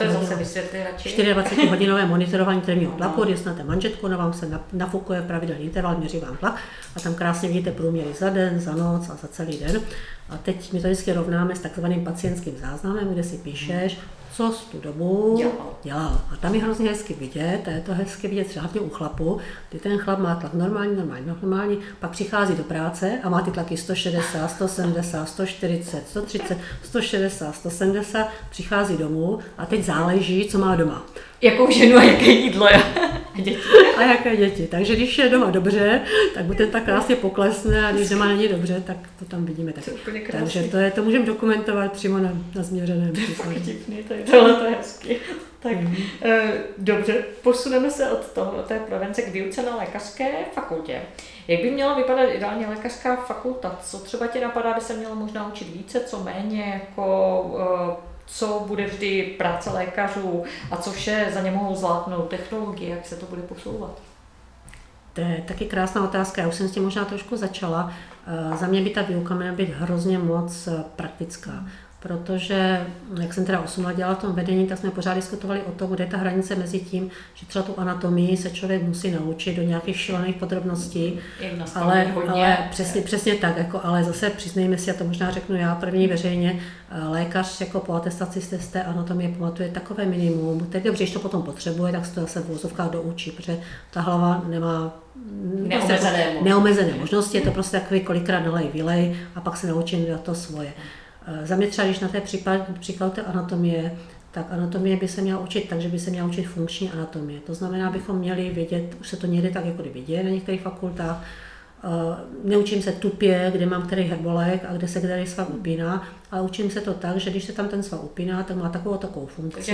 24 hodinové monitorování krevního tlaku, když snad manžetku, na vám se nafukuje pravidelný interval, měří vám tlak a tam krásně vidíte průměry za den, za noc a za celý den. A teď my to vždycky rovnáme s takzvaným pacientským záznamem, kde si píšeš, co z tu dobu dělal. A tam je hrozně hezky vidět, a je to hezky vidět třeba u chlapu, kdy ten chlap má tlak normální, normální, normální, pak přichází do práce a má ty tlaky 160, 170, 140, 130, 160, 170, přichází domů a teď záleží, co má doma. Jakou ženu a jaké jídlo je. děti. A jaké děti. Takže když je doma dobře, tak mu ten tak krásně poklesne a když doma není dobře, tak to tam vidíme taky. Takže to, je, to můžeme dokumentovat přímo na, na změřeném. To je vtipný, to je, tohle to je hezky. Tak mm-hmm. dobře, posuneme se od, toho, od té prevence k výuce na lékařské fakultě. Jak by měla vypadat ideálně lékařská fakulta? Co třeba tě napadá, by se mělo možná učit více, co méně, jako uh, co bude vždy práce lékařů a co vše za ně mohou zvládnout technologie, jak se to bude posouvat? To je taky krásná otázka, já už jsem s tím možná trošku začala. Eh, za mě by ta výuka měla být hrozně moc eh, praktická protože, jak jsem teda 8 let dělala v tom vedení, tak jsme pořád diskutovali o tom, kde je ta hranice mezi tím, že třeba tu anatomii se člověk musí naučit do nějakých šílených podrobností, ale, ale přesně, přesně tak, jako, ale zase přiznejme si, a to možná řeknu já první veřejně, eh, lékař jako po atestaci z té anatomie pamatuje takové minimum, teď dobře, když to potom potřebuje, tak se to zase v vozovkách doučí, protože ta hlava nemá neomezené, prostě, neomezené možnosti, je to prostě takový kolikrát nalej, vylej a pak se naučím na to svoje. Eh, za mě třeba, když na té příklad, příklad té anatomie, tak anatomie by se měla učit tak, že by se měla učit funkční anatomie. To znamená, bychom měli vědět, už se to někdy tak jako kdyby děje na některých fakultách, Uh, neučím se tupě, kde mám který herbolek a kde se který svav upíná, ale učím se to tak, že když se tam ten svav upíná, tak má takovou takovou funkci.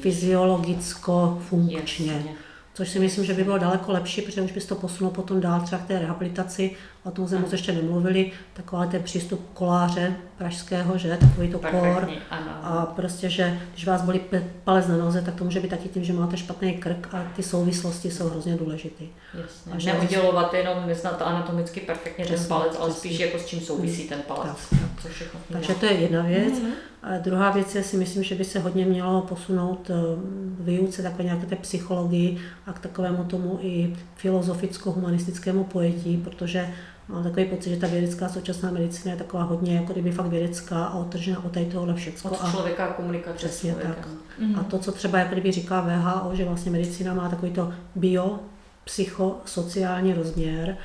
Fyziologicko-funkčně. Jasně což si myslím, že by bylo daleko lepší, protože už bys to posunul potom dál třeba k té rehabilitaci, o tom jsme moc ještě nemluvili, takový ten přístup koláře pražského, že, takový to kor. A prostě, že když vás bolí palec na noze, tak to může být taky tím, že máte špatný krk a ty souvislosti jsou hrozně důležité. Jasně. A že Neudělovat jenom neznat anatomicky perfektně přesně, ten palec, ale spíš jako s čím souvisí ten palec. Tak, tak. Co Takže to je jedna věc. Mm-hmm. A druhá věc je, si myslím, že by se hodně mělo posunout eh, výuce takové nějaké té psychologii a k takovému tomu i filozoficko-humanistickému pojetí, protože mám takový pocit, že ta vědecká současná medicína je taková hodně jako kdyby fakt vědecká a otržená od tady tohohle všecko. Od člověka a komunikace Přesně tak. Mm-hmm. A to, co třeba jako kdyby říká VHO, že vlastně medicína má takový to bio, psychosociální rozměr,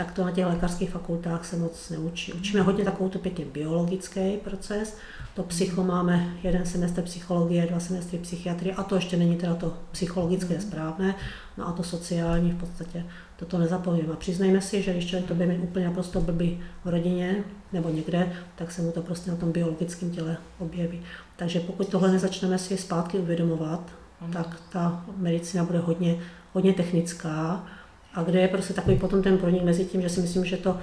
tak to na těch lékařských fakultách se moc neučí. Učíme hodně takovou to pěkně biologický proces, to psycho máme jeden semestr psychologie, dva semestry psychiatrie a to ještě není teda to psychologické mm. správné, no a to sociální v podstatě toto nezapomínáme. A přiznejme si, že když člověk to bude úplně naprosto blbý v rodině nebo někde, tak se mu to prostě na tom biologickém těle objeví. Takže pokud tohle nezačneme si zpátky uvědomovat, tak ta medicína bude hodně, hodně technická a kde je prostě takový potom ten pronik mezi tím, že si myslím, že to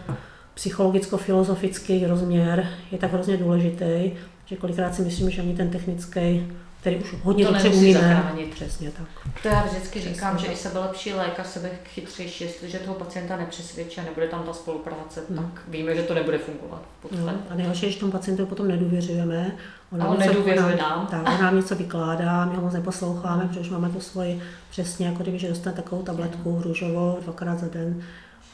psychologicko-filozofický rozměr je tak hrozně důležitý, že kolikrát si myslím, že ani ten technický, který už hodně to dobře umíme. Přesně tak. To já vždycky Přesně říkám, tak. že i sebelepší lékař, sebechytřejší, jestliže toho pacienta nepřesvědčí a nebude tam ta spolupráce, no. tak víme, že to nebude fungovat. No, a nejhorší, když tomu pacientu potom nedůvěřujeme. On nám, něco, nedůvěřuje nám. Tak, on nám něco vykládá, my ho moc neposloucháme, protože máme tu svoji přesně, jako kdyby, že dostane takovou tabletku růžovou dvakrát za den,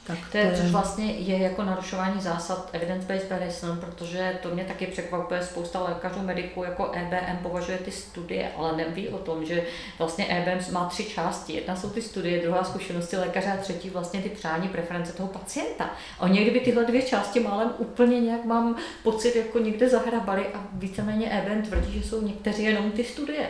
tak to, je, což vlastně je jako narušování zásad evidence-based medicine, protože to mě taky překvapuje, spousta lékařů, mediků jako EBM považuje ty studie, ale neví o tom, že vlastně EBM má tři části. Jedna jsou ty studie, druhá zkušenosti lékaře a třetí vlastně ty přání, preference toho pacienta. A oni kdyby tyhle dvě části málem úplně nějak mám pocit, jako někde zahrabali a víceméně EBM tvrdí, že jsou někteří jenom ty studie.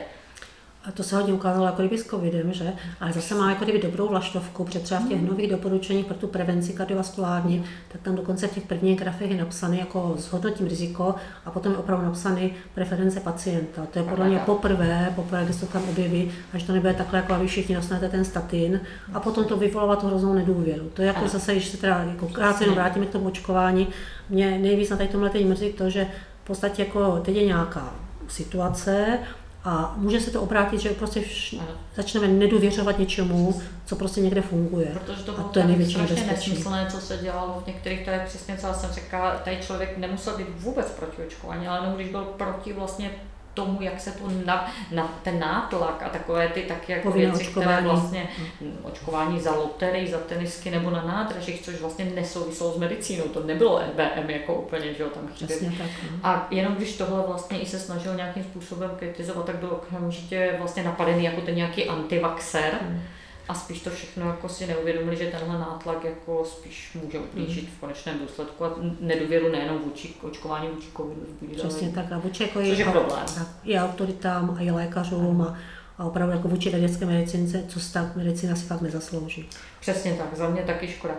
A to se hodně ukázalo jako kdyby s covidem, že? Ale zase má jako kdyby dobrou vlaštovku, protože třeba v těch hmm. nových doporučeních pro tu prevenci kardiovaskulární, tak tam dokonce v těch prvních grafech je napsané jako zhodnotím riziko a potom je opravdu napsané preference pacienta. To je podle mě poprvé, poprvé, když to tam objeví, až to nebude takhle, jako vy všichni dostanete ten statin a potom to vyvolává tu hroznou nedůvěru. To je jako zase, když se teda jako krátce vrátíme k tomu očkování, mě nejvíc na tady tomhle teď mrzí to, že v podstatě jako teď je nějaká situace a může se to obrátit, že prostě vš- začneme nedůvěřovat něčemu, co prostě někde funguje. Protože to bylo a to je největší nesmyslné, co se dělalo v některých, to je přesně co jsem řekla, tady člověk nemusel být vůbec proti očkování, ale jenom když byl proti vlastně tomu, jak se to na, na ten nátlak a takové ty taky jako věci, očkování. které vlastně hmm. očkování za lotery, za tenisky nebo na nádražích, což vlastně nesouviselo s medicínou, to nebylo EBM jako úplně, že jo, tam chybět. Tak, no. A jenom když tohle vlastně i se snažil nějakým způsobem kritizovat, tak byl okamžitě vlastně napadený jako ten nějaký antivaxer. Hmm a spíš to všechno jako si neuvědomili, že tenhle nátlak jako spíš může ublížit v konečném důsledku a nedůvěru nejenom vůči očkování vůči covidu Přesně tak a vůči jako je, problém. i autoritám, a i lékařům a, a opravdu jako vůči vědecké medicínce, co stav medicína si fakt nezaslouží. Přesně tak, za mě taky škoda.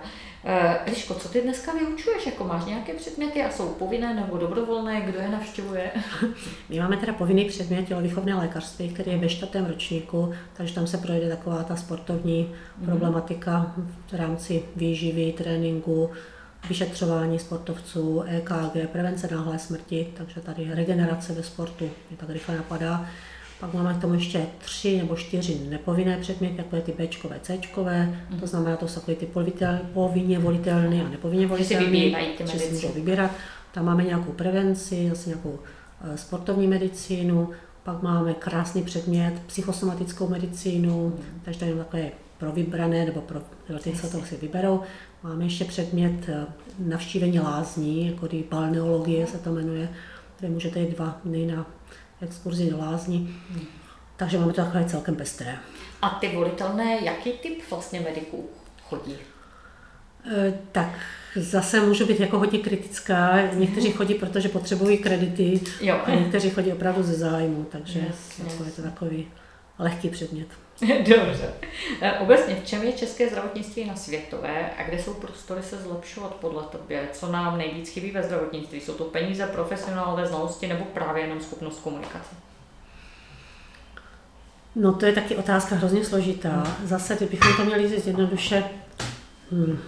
Eh, Liško, co ty dneska vyučuješ? Jako máš nějaké předměty a jsou povinné nebo dobrovolné? Kdo je navštěvuje? My máme teda povinný předmět tělovýchovné lékařství, který je ve čtvrtém ročníku, takže tam se projde taková ta sportovní mm. problematika v rámci výživy, tréninku, vyšetřování sportovců, EKG, prevence náhlé smrti, takže tady regenerace ve sportu mě tak rychle napadá. Pak máme k tomu ještě tři nebo čtyři nepovinné předměty, jako je ty Bčkové, Cčkové, mm. to znamená, to jsou takové ty povinně volitelné a nepovinně volitelné, že si můžou vybírat. Tam máme nějakou prevenci, zase nějakou eh, sportovní medicínu, pak máme krásný předmět, psychosomatickou medicínu, mm. takže to je takové pro vybrané nebo pro ty, co to si vyberou. Máme ještě předmět eh, navštívení lázní, jako balneologie se to jmenuje, kde můžete jít dva dny na exkurzi do lázní. Takže máme to takové celkem pestré. A ty volitelné, jaký typ vlastně mediků chodí? E, tak zase můžu být jako hodně kritická. Někteří mhm. chodí, protože potřebují kredity jo. a někteří chodí opravdu ze zájmu, takže yes, jako yes. je to takový lehký předmět. Dobře. E, obecně, v čem je české zdravotnictví na světové a kde jsou prostory se zlepšovat podle tobě? Co nám nejvíc chybí ve zdravotnictví? Jsou to peníze, profesionálové znalosti nebo právě jenom schopnost komunikace? No to je taky otázka hrozně složitá. Zase, kdybychom to měli říct jednoduše, hmm,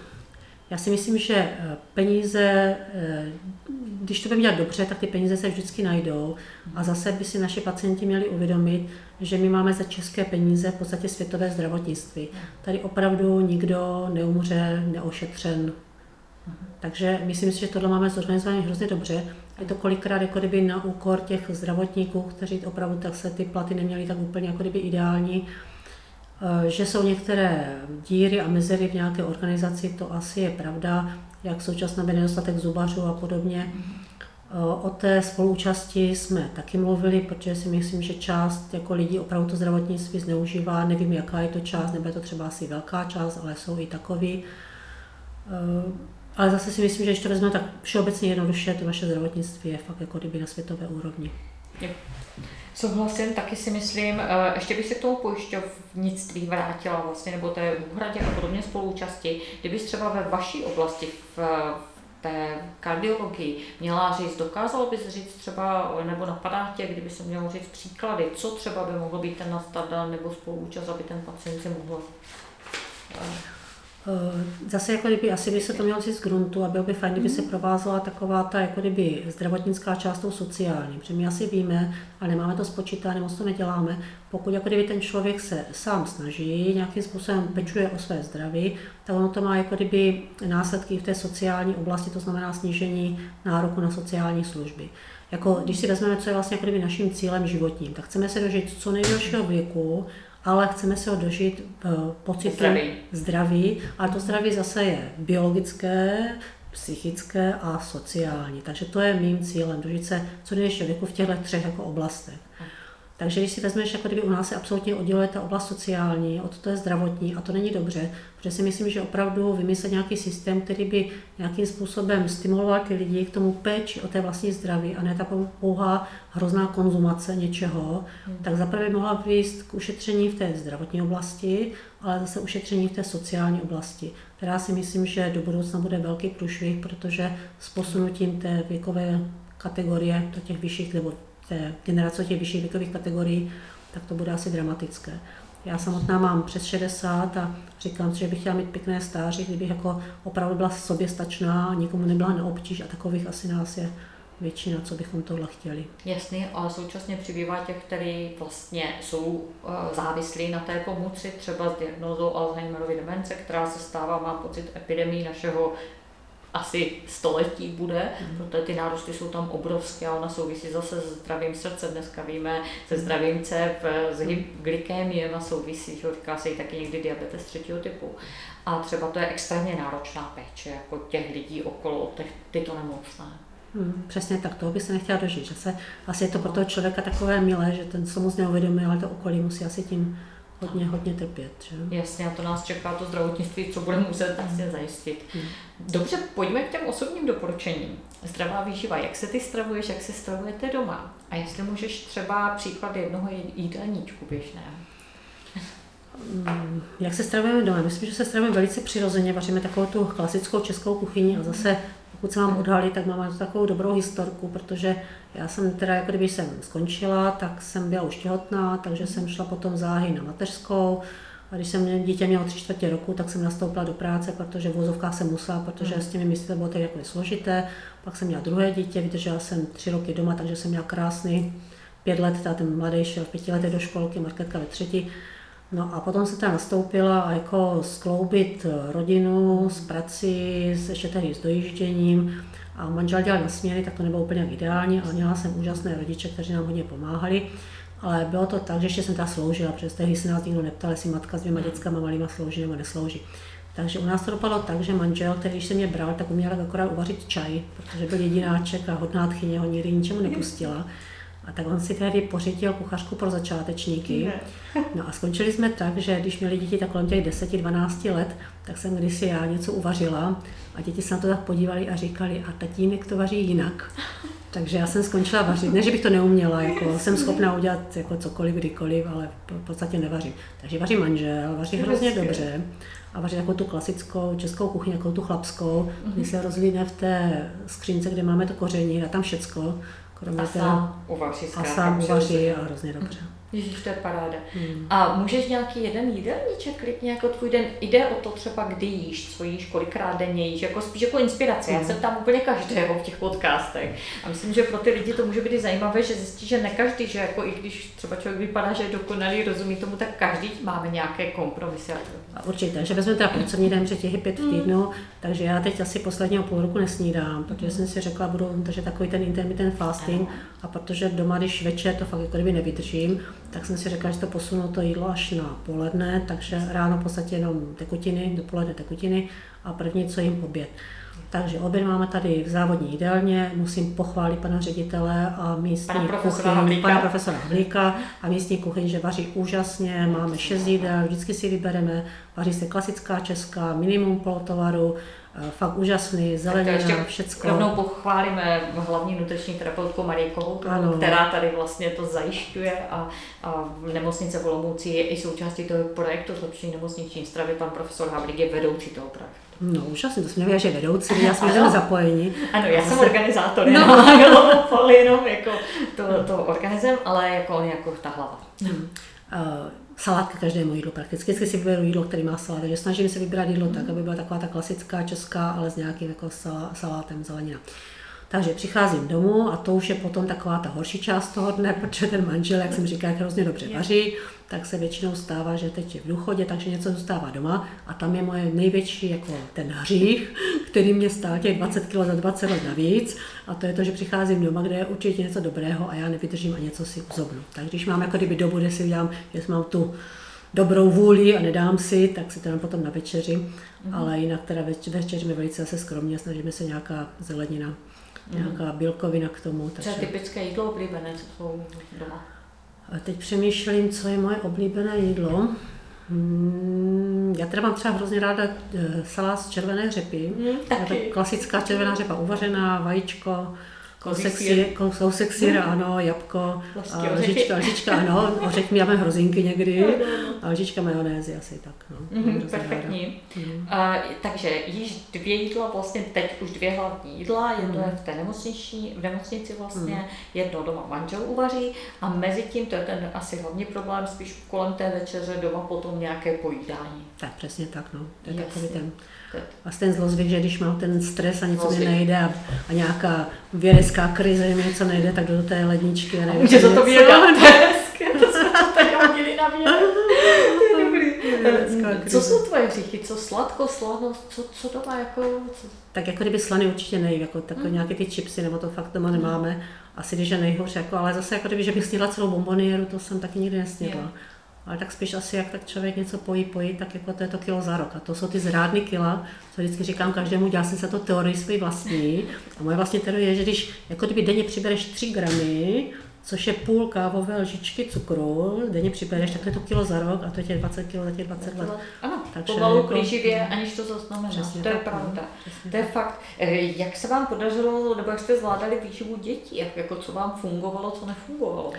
já si myslím, že eh, peníze, eh, když to budeme dělat dobře, tak ty peníze se vždycky najdou. A zase by si naši pacienti měli uvědomit, že my máme za české peníze v podstatě světové zdravotnictví. Tady opravdu nikdo neumře neošetřen. Takže myslím si, že tohle máme zorganizované hrozně dobře. Je to kolikrát jako kdyby na úkor těch zdravotníků, kteří opravdu tak se ty platy neměly tak úplně jako kdyby ideální. Eh, že jsou některé díry a mezery v nějaké organizaci, to asi je pravda, jak současná nedostatek zubařů a podobně. Eh, o té spolúčasti jsme taky mluvili, protože si myslím, že část jako lidí opravdu to zdravotnictví zneužívá. Nevím, jaká je to část, nebo je to třeba asi velká část, ale jsou i takový. Eh, ale zase si myslím, že když to vezmeme tak všeobecně jednoduše, to vaše zdravotnictví je fakt jako kdyby na světové úrovni. Souhlasím, taky si myslím, eh, ještě bych se k tomu pojišťovnictví vrátila vlastně, nebo té úhradě a podobně spoluúčasti. Kdybys třeba ve vaší oblasti, v, té kardiologii měla říct, dokázalo bys říct třeba, nebo napadá tě, kdyby se mělo říct příklady, co třeba by mohlo být ten nastavdal nebo spoluúčast, aby ten pacient si mohl Eh, zase jako kdyby, asi by se to mělo z gruntu a bylo by fajn, kdyby se mhm. provázela taková ta jako kdyby zdravotnická část tou sociální, protože my asi víme, ale nemáme to spočítané, moc to neděláme, pokud jako kdyby ten člověk se sám snaží, nějakým způsobem pečuje o své zdraví, tak ono to má jako kdyby následky v té sociální oblasti, to znamená snížení nároku na sociální služby. Jako, když si vezmeme, co je vlastně jako kdyby naším cílem životním, tak chceme se dožít co nejdelšího věku, ale chceme se ho dožít uh, pocitu zdraví. zdraví. Ale to zdraví zase je biologické, psychické a sociální. Takže to je mým cílem, dožít se co největší věku v těchto třech jako oblastech. Takže když si vezmeš, jako kdyby u nás se absolutně odděluje ta oblast sociální od té zdravotní, a to není dobře, protože si myslím, že opravdu vymyslet nějaký systém, který by nějakým způsobem stimuloval ty lidi k tomu péči o té vlastní zdraví a ne ta pouhá hrozná konzumace něčeho, hmm. tak zaprvé mohla vést k ušetření v té zdravotní oblasti, ale zase ušetření v té sociální oblasti, která si myslím, že do budoucna bude velký průšvih, protože s posunutím té věkové kategorie do těch vyšších nebo té generace těch vyšších věkových kategorií, tak to bude asi dramatické. Já samotná mám přes 60 a říkám si, že bych chtěla mít pěkné stáří, kdybych jako opravdu byla soběstačná, nikomu nebyla na obtíž a takových asi nás je většina, co bychom tohle chtěli. Jasně, ale současně přibývá těch, kteří vlastně jsou eh, závislí na té pomoci, třeba s diagnózou Alzheimerovy demence, která se stává, mám pocit, epidemii našeho asi století bude, mm. protože ty nárůsty jsou tam obrovské a ona souvisí zase s zdravím srdce. Dneska víme, se mhm. zdravím cév, s mhm. glykémiem a souvisí, že říká se i taky někdy diabetes třetího typu. A třeba to je extrémně náročná péče jako těch lidí okolo těch, tyto nemocné. Hmm, přesně tak, toho by se nechtěla dožít. Že se, asi je to pro toho člověka takové milé, že ten se moc neuvědomuje, ale to okolí musí asi tím hodně, hodně trpět. Že? Jasně, a to nás čeká to zdravotnictví, co bude muset vlastně zajistit. Hmm. Dobře, pojďme k těm osobním doporučením. Zdravá výživa, jak se ty stravuješ, jak se stravujete doma? A jestli můžeš třeba příklad jednoho jídelníčku běžného. Hmm, jak se stravujeme doma? Myslím, že se stravujeme velice přirozeně, vaříme takovou tu klasickou českou kuchyni a zase pokud se mám odhalit, tak mám takovou dobrou historku, protože já jsem teda, jako kdyby jsem skončila, tak jsem byla už těhotná, takže jsem šla potom záhy na mateřskou. A když jsem dítě mělo tři čtvrtě roku, tak jsem nastoupila do práce, protože v vozovkách jsem musela, protože mm. s těmi místy to bylo jako složité. Pak jsem měla druhé dítě, vydržela jsem tři roky doma, takže jsem měla krásný pět let, ta ten mladý šel v pěti letech do školky, Marketka ve třetí. No a potom se tam nastoupila jako skloubit rodinu s prací, s ještě tady s dojížděním a manžel dělal na směny, tak to nebylo úplně ideální, ale měla jsem úžasné rodiče, kteří nám hodně pomáhali. Ale bylo to tak, že ještě jsem ta sloužila, protože tehdy se nás nikdo neptal, jestli matka s dvěma dětskama malýma slouží nebo neslouží. Takže u nás to dopadlo tak, že manžel, který když se mě bral, tak uměl akorát uvařit čaj, protože byl jedináček a hodná tchyně ho nikdy ničemu nepustila. A tak on si tehdy pořídil kuchařku pro začátečníky. No a skončili jsme tak, že když měli děti tak kolem těch 10-12 let, tak jsem kdysi já něco uvařila a děti se na to tak podívali a říkali, a tatínek to vaří jinak. Takže já jsem skončila vařit. Ne, že bych to neuměla, jako jsem schopná udělat jako cokoliv, kdykoliv, ale v podstatě nevařím. Takže vaří manžel, vaří hrozně dobře a vaří takovou tu klasickou českou kuchyni, jako tu chlapskou, mm-hmm. kdy se rozlíne v té skřínce, kde máme to koření, a tam všecko. Kromě a sám uvaří, a sám uvaří a hrozně dobře. Ježíš, to je paráda. Hmm. A můžeš nějaký jeden jídelníček klidně jako tvůj den, jde o to třeba, kdy jíš, co jíš, kolikrát denně jíš, jako spíš jako inspirace. Hmm. Já jsem tam úplně každého v těch podcastech. A myslím, že pro ty lidi to může být zajímavé, že zjistí, že ne každý, že jako i když třeba člověk vypadá, že je dokonalý, rozumí tomu, tak každý máme nějaké kompromisy. A určitě, že vezmeme teda pracovní den, že těch je pět v týdnu, hmm. takže já teď asi posledního půl roku nesnídám, protože hmm. jsem si řekla, budu držet takový ten intermittent fasting a protože doma, když večer to fakt jako kdyby nevydržím, tak jsem si řekla, že to posunu to jídlo až na poledne, takže ráno v podstatě jenom tekutiny, dopoledne tekutiny a první, co jim oběd. Takže oběd máme tady v závodní jídelně, musím pochválit pana ředitele a místní pana profesora kuchyň, pana profesora Havlíka a místní kuchyň, že vaří úžasně, máme šest jídel, vždycky si vybereme, vaří se klasická česká, minimum polotovaru, Eh, fakt úžasný, zelenina, všecko. Rovnou pochválíme hlavní nutriční terapeutku Marie Kohoutovou, která tady vlastně to zajišťuje a, a nemocnice v Olomouci je i součástí toho projektu zlepšení nemocniční stravy. Pan profesor Havlík je vedoucí toho projektu. No úžasně, to jsme měli, že vedoucí, já jsme byli zapojeni. Ano, já jsem organizátor, no. jenom, jenom jako to, to organizem, ale jako on jako ta hlava. Hmm. Uh, salátka každému jídlu prakticky. Vždycky si vyberu jídlo, který má salát, takže snažím se vybrat jídlo tak, aby byla taková ta klasická česká, ale s nějakým jako salátem zelenina. Takže přicházím domů a to už je potom taková ta horší část toho dne, protože ten manžel, jak jsem říkala, hrozně dobře vaří, tak se většinou stává, že teď je v důchodě, takže něco zůstává doma a tam je moje největší jako ten hřích, který mě stál těch 20 kg za 20 let navíc a to je to, že přicházím doma, kde je určitě něco dobrého a já nevydržím a něco si uzobnu. Tak když mám jako kdyby dobu, kde si udělám, že mám tu dobrou vůli a nedám si, tak si to dám potom na večeři, mm-hmm. ale jinak teda večeříme velice zase skromně, snažíme se nějaká zelenina nějaká bílkovina k tomu. Takže... Třeba typické jídlo oblíbené, co jsou doma? A teď přemýšlím, co je moje oblíbené jídlo. Hmm, já teda mám třeba hrozně ráda eh, salát z červené řepy. Hmm, taky. Klasická červená řepa uvařená, vajíčko, Kousek, sír, kousek síra, ano, jabko, a lžička, lžička, ano, ořech máme hrozinky někdy, a lžička majonézy asi tak. No. Mm-hmm, perfektní. Mm. Uh, takže jíš dvě jídla, vlastně teď už dvě hlavní jídla, jedno mm. je v té nemocnici, v nemocnici vlastně, mm. jedno doma manžel uvaří a mezi tím, to je ten asi hlavní problém, spíš kolem té večeře doma potom nějaké pojídání. Tak přesně tak, no. To je Jasně. takový ten a ten zlozvyk, že když mám ten stres a něco mi nejde a, a nějaká vědecká krize, mi něco nejde, tak jdu do té ledničky a nejde. Může za to věda, to jsme to tady hodili na. Co jsou tvoje hříchy? Co sladko, slanost? Co, co to má jako... Co? Tak jako kdyby slany určitě nejde, jako takové mm. nějaké ty chipsy, nebo to fakt doma nemáme. Asi když je nejhorší, jako, ale zase jako kdyby, že bych snědla celou bomboniéru, to jsem taky nikdy nesnědla. Yeah ale tak spíš asi, jak tak člověk něco pojí, pojí, tak jako to je to kilo za rok. A to jsou ty zrádny kila, co vždycky říkám každému, dělá si se to teorii svůj vlastní. A moje vlastní teorie je, že když jako kdyby denně přibereš 3 gramy, což je půl kávové lžičky cukru, denně přibereš, tak to je to kilo za rok a to je těch 20 kilo za těch 20 let. Ano, Takže pomalu jako, plíživě, aniž to zaznamená. To je no, pravda. To je fakt. Eh, jak se vám podařilo, nebo jak jste zvládali výživu dětí? Jak, jako co vám fungovalo, co nefungovalo?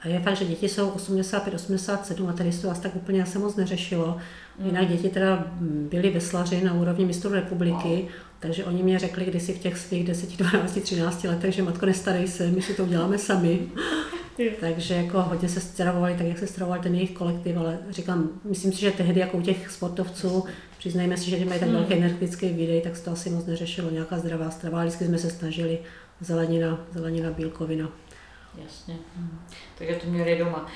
A je fakt, že děti jsou 85-87 a tady se to asi tak úplně se moc neřešilo. Jinak děti teda byly veslaři na úrovni mistrů republiky, wow. takže oni mě řekli kdysi v těch svých 10, 12, 13 letech, že matko nestarej se, my si to uděláme sami. takže jako hodně se stravovali tak, jak se stravoval ten jejich kolektiv, ale říkám, myslím si, že tehdy jako u těch sportovců, přiznejme si, že mají tak velký hmm. energetický výdej, tak se to asi moc neřešilo, nějaká zdravá strava, vždycky jsme se snažili zelenina, zelenina, bílkovina. Jasně. Hmm. Takže to měli doma.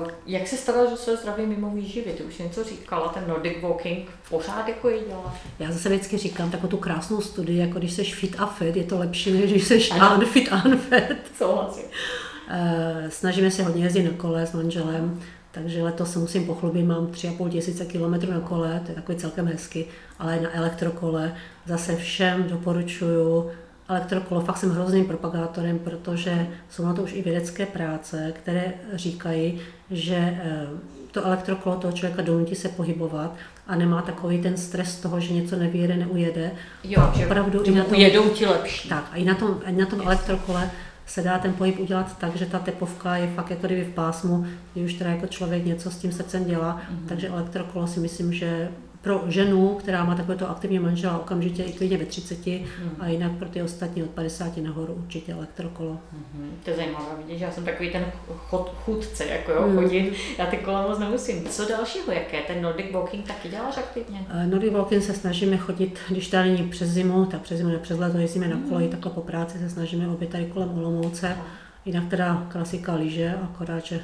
Uh, jak se staráš o své zdraví mimo výživy? Ty už něco říkala, ten Nordic Walking pořád jako ji dělá? Já zase vždycky říkám takovou tu krásnou studii, jako když jsi fit a fit, je to lepší, než když jsi unfit a unfit. Souhlasím. Uh, snažíme se hodně jezdit na kole s manželem, takže letos se musím pochlubit, mám 3,5 tisíce kilometrů na kole, to je takový celkem hezky, ale na elektrokole. Zase všem doporučuju elektrokolo, fakt jsem hrozným propagátorem, protože jsou na to už i vědecké práce, které říkají, že eh, to elektrokolo toho člověka donutí se pohybovat a nemá takový ten stres toho, že něco nevyjede, neujede. Jo, a že opravdu i na tom, jedou ti lepší. Tak a i na tom, i na tom elektrokole se dá ten pohyb udělat tak, že ta tepovka je fakt jako kdyby v pásmu, kdy už teda jako člověk něco s tím srdcem dělá, mm-hmm. takže elektrokolo si myslím, že pro ženu, která má takovéto aktivní manžela okamžitě i klidně ve 30 mm. a jinak pro ty ostatní od 50 nahoru určitě elektrokolo. Mm-hmm. To je zajímavé vidět, že já jsem takový ten chod, chudce, jako jo, mm. chodit, já ty kola moc nemusím. Co dalšího, jaké? Ten Nordic Walking taky děláš aktivně? Uh, Nordic Walking se snažíme chodit, když tady není přes zimu, tak přes zimu, ne přes leto jezdíme mm. na koleji, takhle po práci se snažíme obě tady kolem Olomouce. Mm. Jinak teda klasika lyže, akorát, že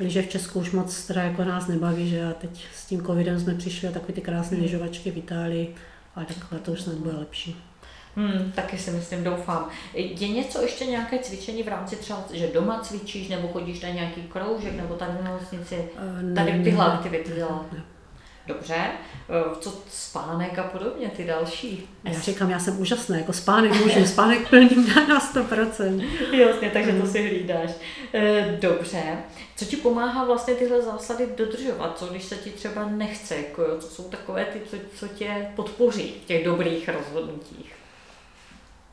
lyže v Česku už moc teda jako nás nebaví, že a teď s tím covidem jsme přišli a takové ty krásné hmm. lyžovačky v Itálii, ale tak to už snad bude lepší. Hmm, taky si myslím, doufám. Je něco ještě nějaké cvičení v rámci třeba, že doma cvičíš, nebo chodíš na nějaký kroužek, nebo tady na nemocnici? Eh, tady tyhle aktivity ne. Dobře, eh, co spánek a podobně, ty další? Já říkám, já jsem úžasná, jako spánek můžu, spánek plním na 100%. Jasně, takže to si hlídáš. Eh, dobře, co ti pomáhá vlastně tyhle zásady dodržovat, co když se ti třeba nechce, jako jo, co jsou takové ty, co, co tě podpoří v těch dobrých rozhodnutích?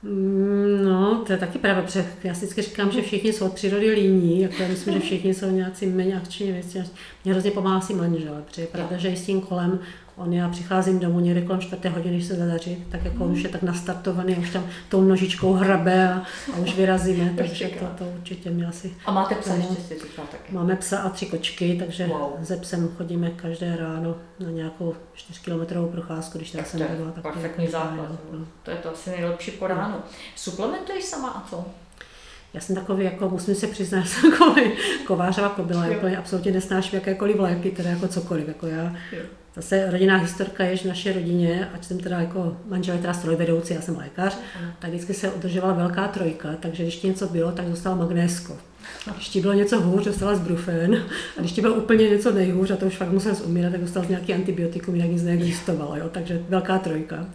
Mm, no, to je taky pravda, protože já vždycky říkám, že všichni jsou od přírody líní, jako já myslím, že všichni jsou nějací méně akční věci. Mě hrozně pomáhá si manžel, protože je pravda, že i s tím kolem On já přicházím domů někdy kolem čtvrté hodiny, když se zadaří, tak jako mm. už je tak nastartovaný, už tam tou nožičkou hrabe a, a už vyrazíme, takže to, to určitě mě asi... A máte psa ještě si říkal taky? Máme psa a tři kočky, takže wow. ze psem chodíme každé ráno na nějakou 4 kilometrovou procházku, když teda jsem doma. Tak perfektní základ. No. To je to asi nejlepší po ránu. No. Suplementuješ sama a co? Já jsem takový, jako musím se přiznat, jsem takový kovářová kobila, úplně absolutně nesnáším jakékoliv léky, teda jako cokoliv, jako já. Jo. Zase rodinná historka je, že v naší rodině, ať jsem teda jako manžel je teda strojvedoucí, já jsem lékař, mm. tak vždycky se udržovala velká trojka, takže když ti něco bylo, tak dostal magnésko. Když ti bylo něco hůř, dostala zbrufen. A když ti bylo úplně něco nejhůř, a to už fakt musel umírat, tak dostal nějaký antibiotikum, jinak nic neexistovalo. Jo? Takže velká trojka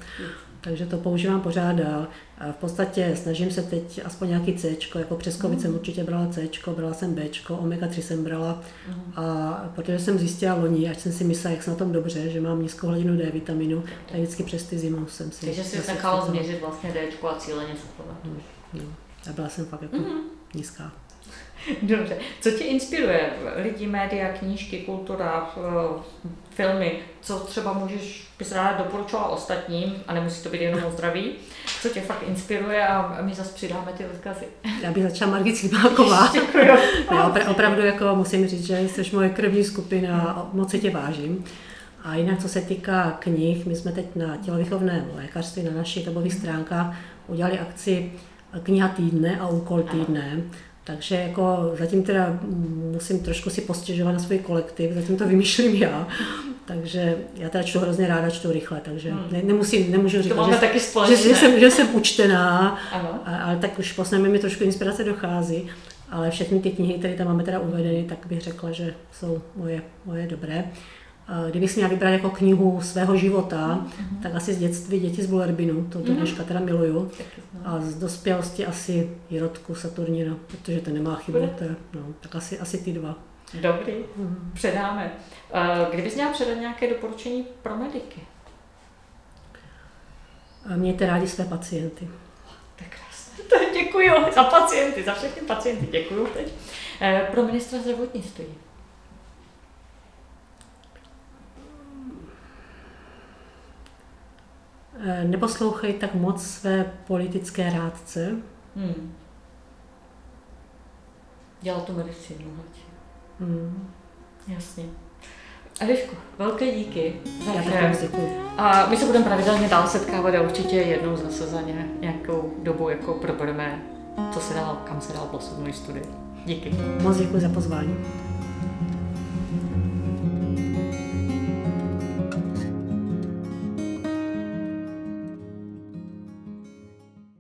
takže to používám pořád dál. A v podstatě snažím se teď aspoň nějaký C, jako přes COVID mm. jsem určitě brala C, brala jsem B, omega-3 jsem brala. Mm. A protože jsem zjistila loni, ať jsem si myslela, jak jsem na tom dobře, že mám nízkou hladinu D vitaminu, tak vždycky přes ty zimu jsem si... Takže si nechala změřit vlastně D a cíleně suplementuješ. Mm. No. A byla jsem fakt jako mm. nízká. Dobře. Co tě inspiruje? Lidi, média, knížky, kultura, eh, filmy? Co třeba můžeš, bys ráda doporučovala ostatním, a nemusí to být jenom o zdraví, co tě fakt inspiruje a my zase přidáme ty odkazy. Já bych začala Margit Slibáková. ne, opra- opravdu jako musím říct, že jsi moje krevní skupina a moc se tě vážím. A jinak, co se týká knih, my jsme teď na tělovýchovném lékařství na našich webových stránkách udělali akci kniha týdne a úkol týdne. Ano takže jako zatím teda musím trošku si postěžovat na svůj kolektiv, zatím to vymýšlím já. Takže já teda čtu hrozně ráda, čtu rychle, takže hmm. ne, nemusím, nemůžu říkat, že, taky že, že, jsem, že jsem učtená, ano. ale tak už posledně mi trošku inspirace dochází. Ale všechny ty knihy, které tam máme teda uvedeny, tak bych řekla, že jsou moje, moje dobré. Kdybych si měla vybrat jako knihu svého života, mm-hmm. tak asi z dětství Děti z Bullerbinu, to do dneška teda miluju. A z dospělosti asi Jirotku Saturnina, protože to nemá chybu, to je, no, tak asi, asi ty dva. Dobrý, mm-hmm. předáme. Kdybys měla předat nějaké doporučení pro mediky? Mějte rádi své pacienty. Tak krásné. Děkuji za pacienty, za všechny pacienty. Děkuji teď. Eh, pro ministra zdravotnictví. Eh, neposlouchej tak moc své politické rádce. Hmm. Dělal tu medicínu Hmm. Jasně. Elišku, velké díky za Já děkuji. A my se budeme pravidelně dál setkávat a určitě jednou zase za ně, nějakou dobu jako probereme co se dál, kam se dál posunuly studie. Díky. Moc děkuji za pozvání.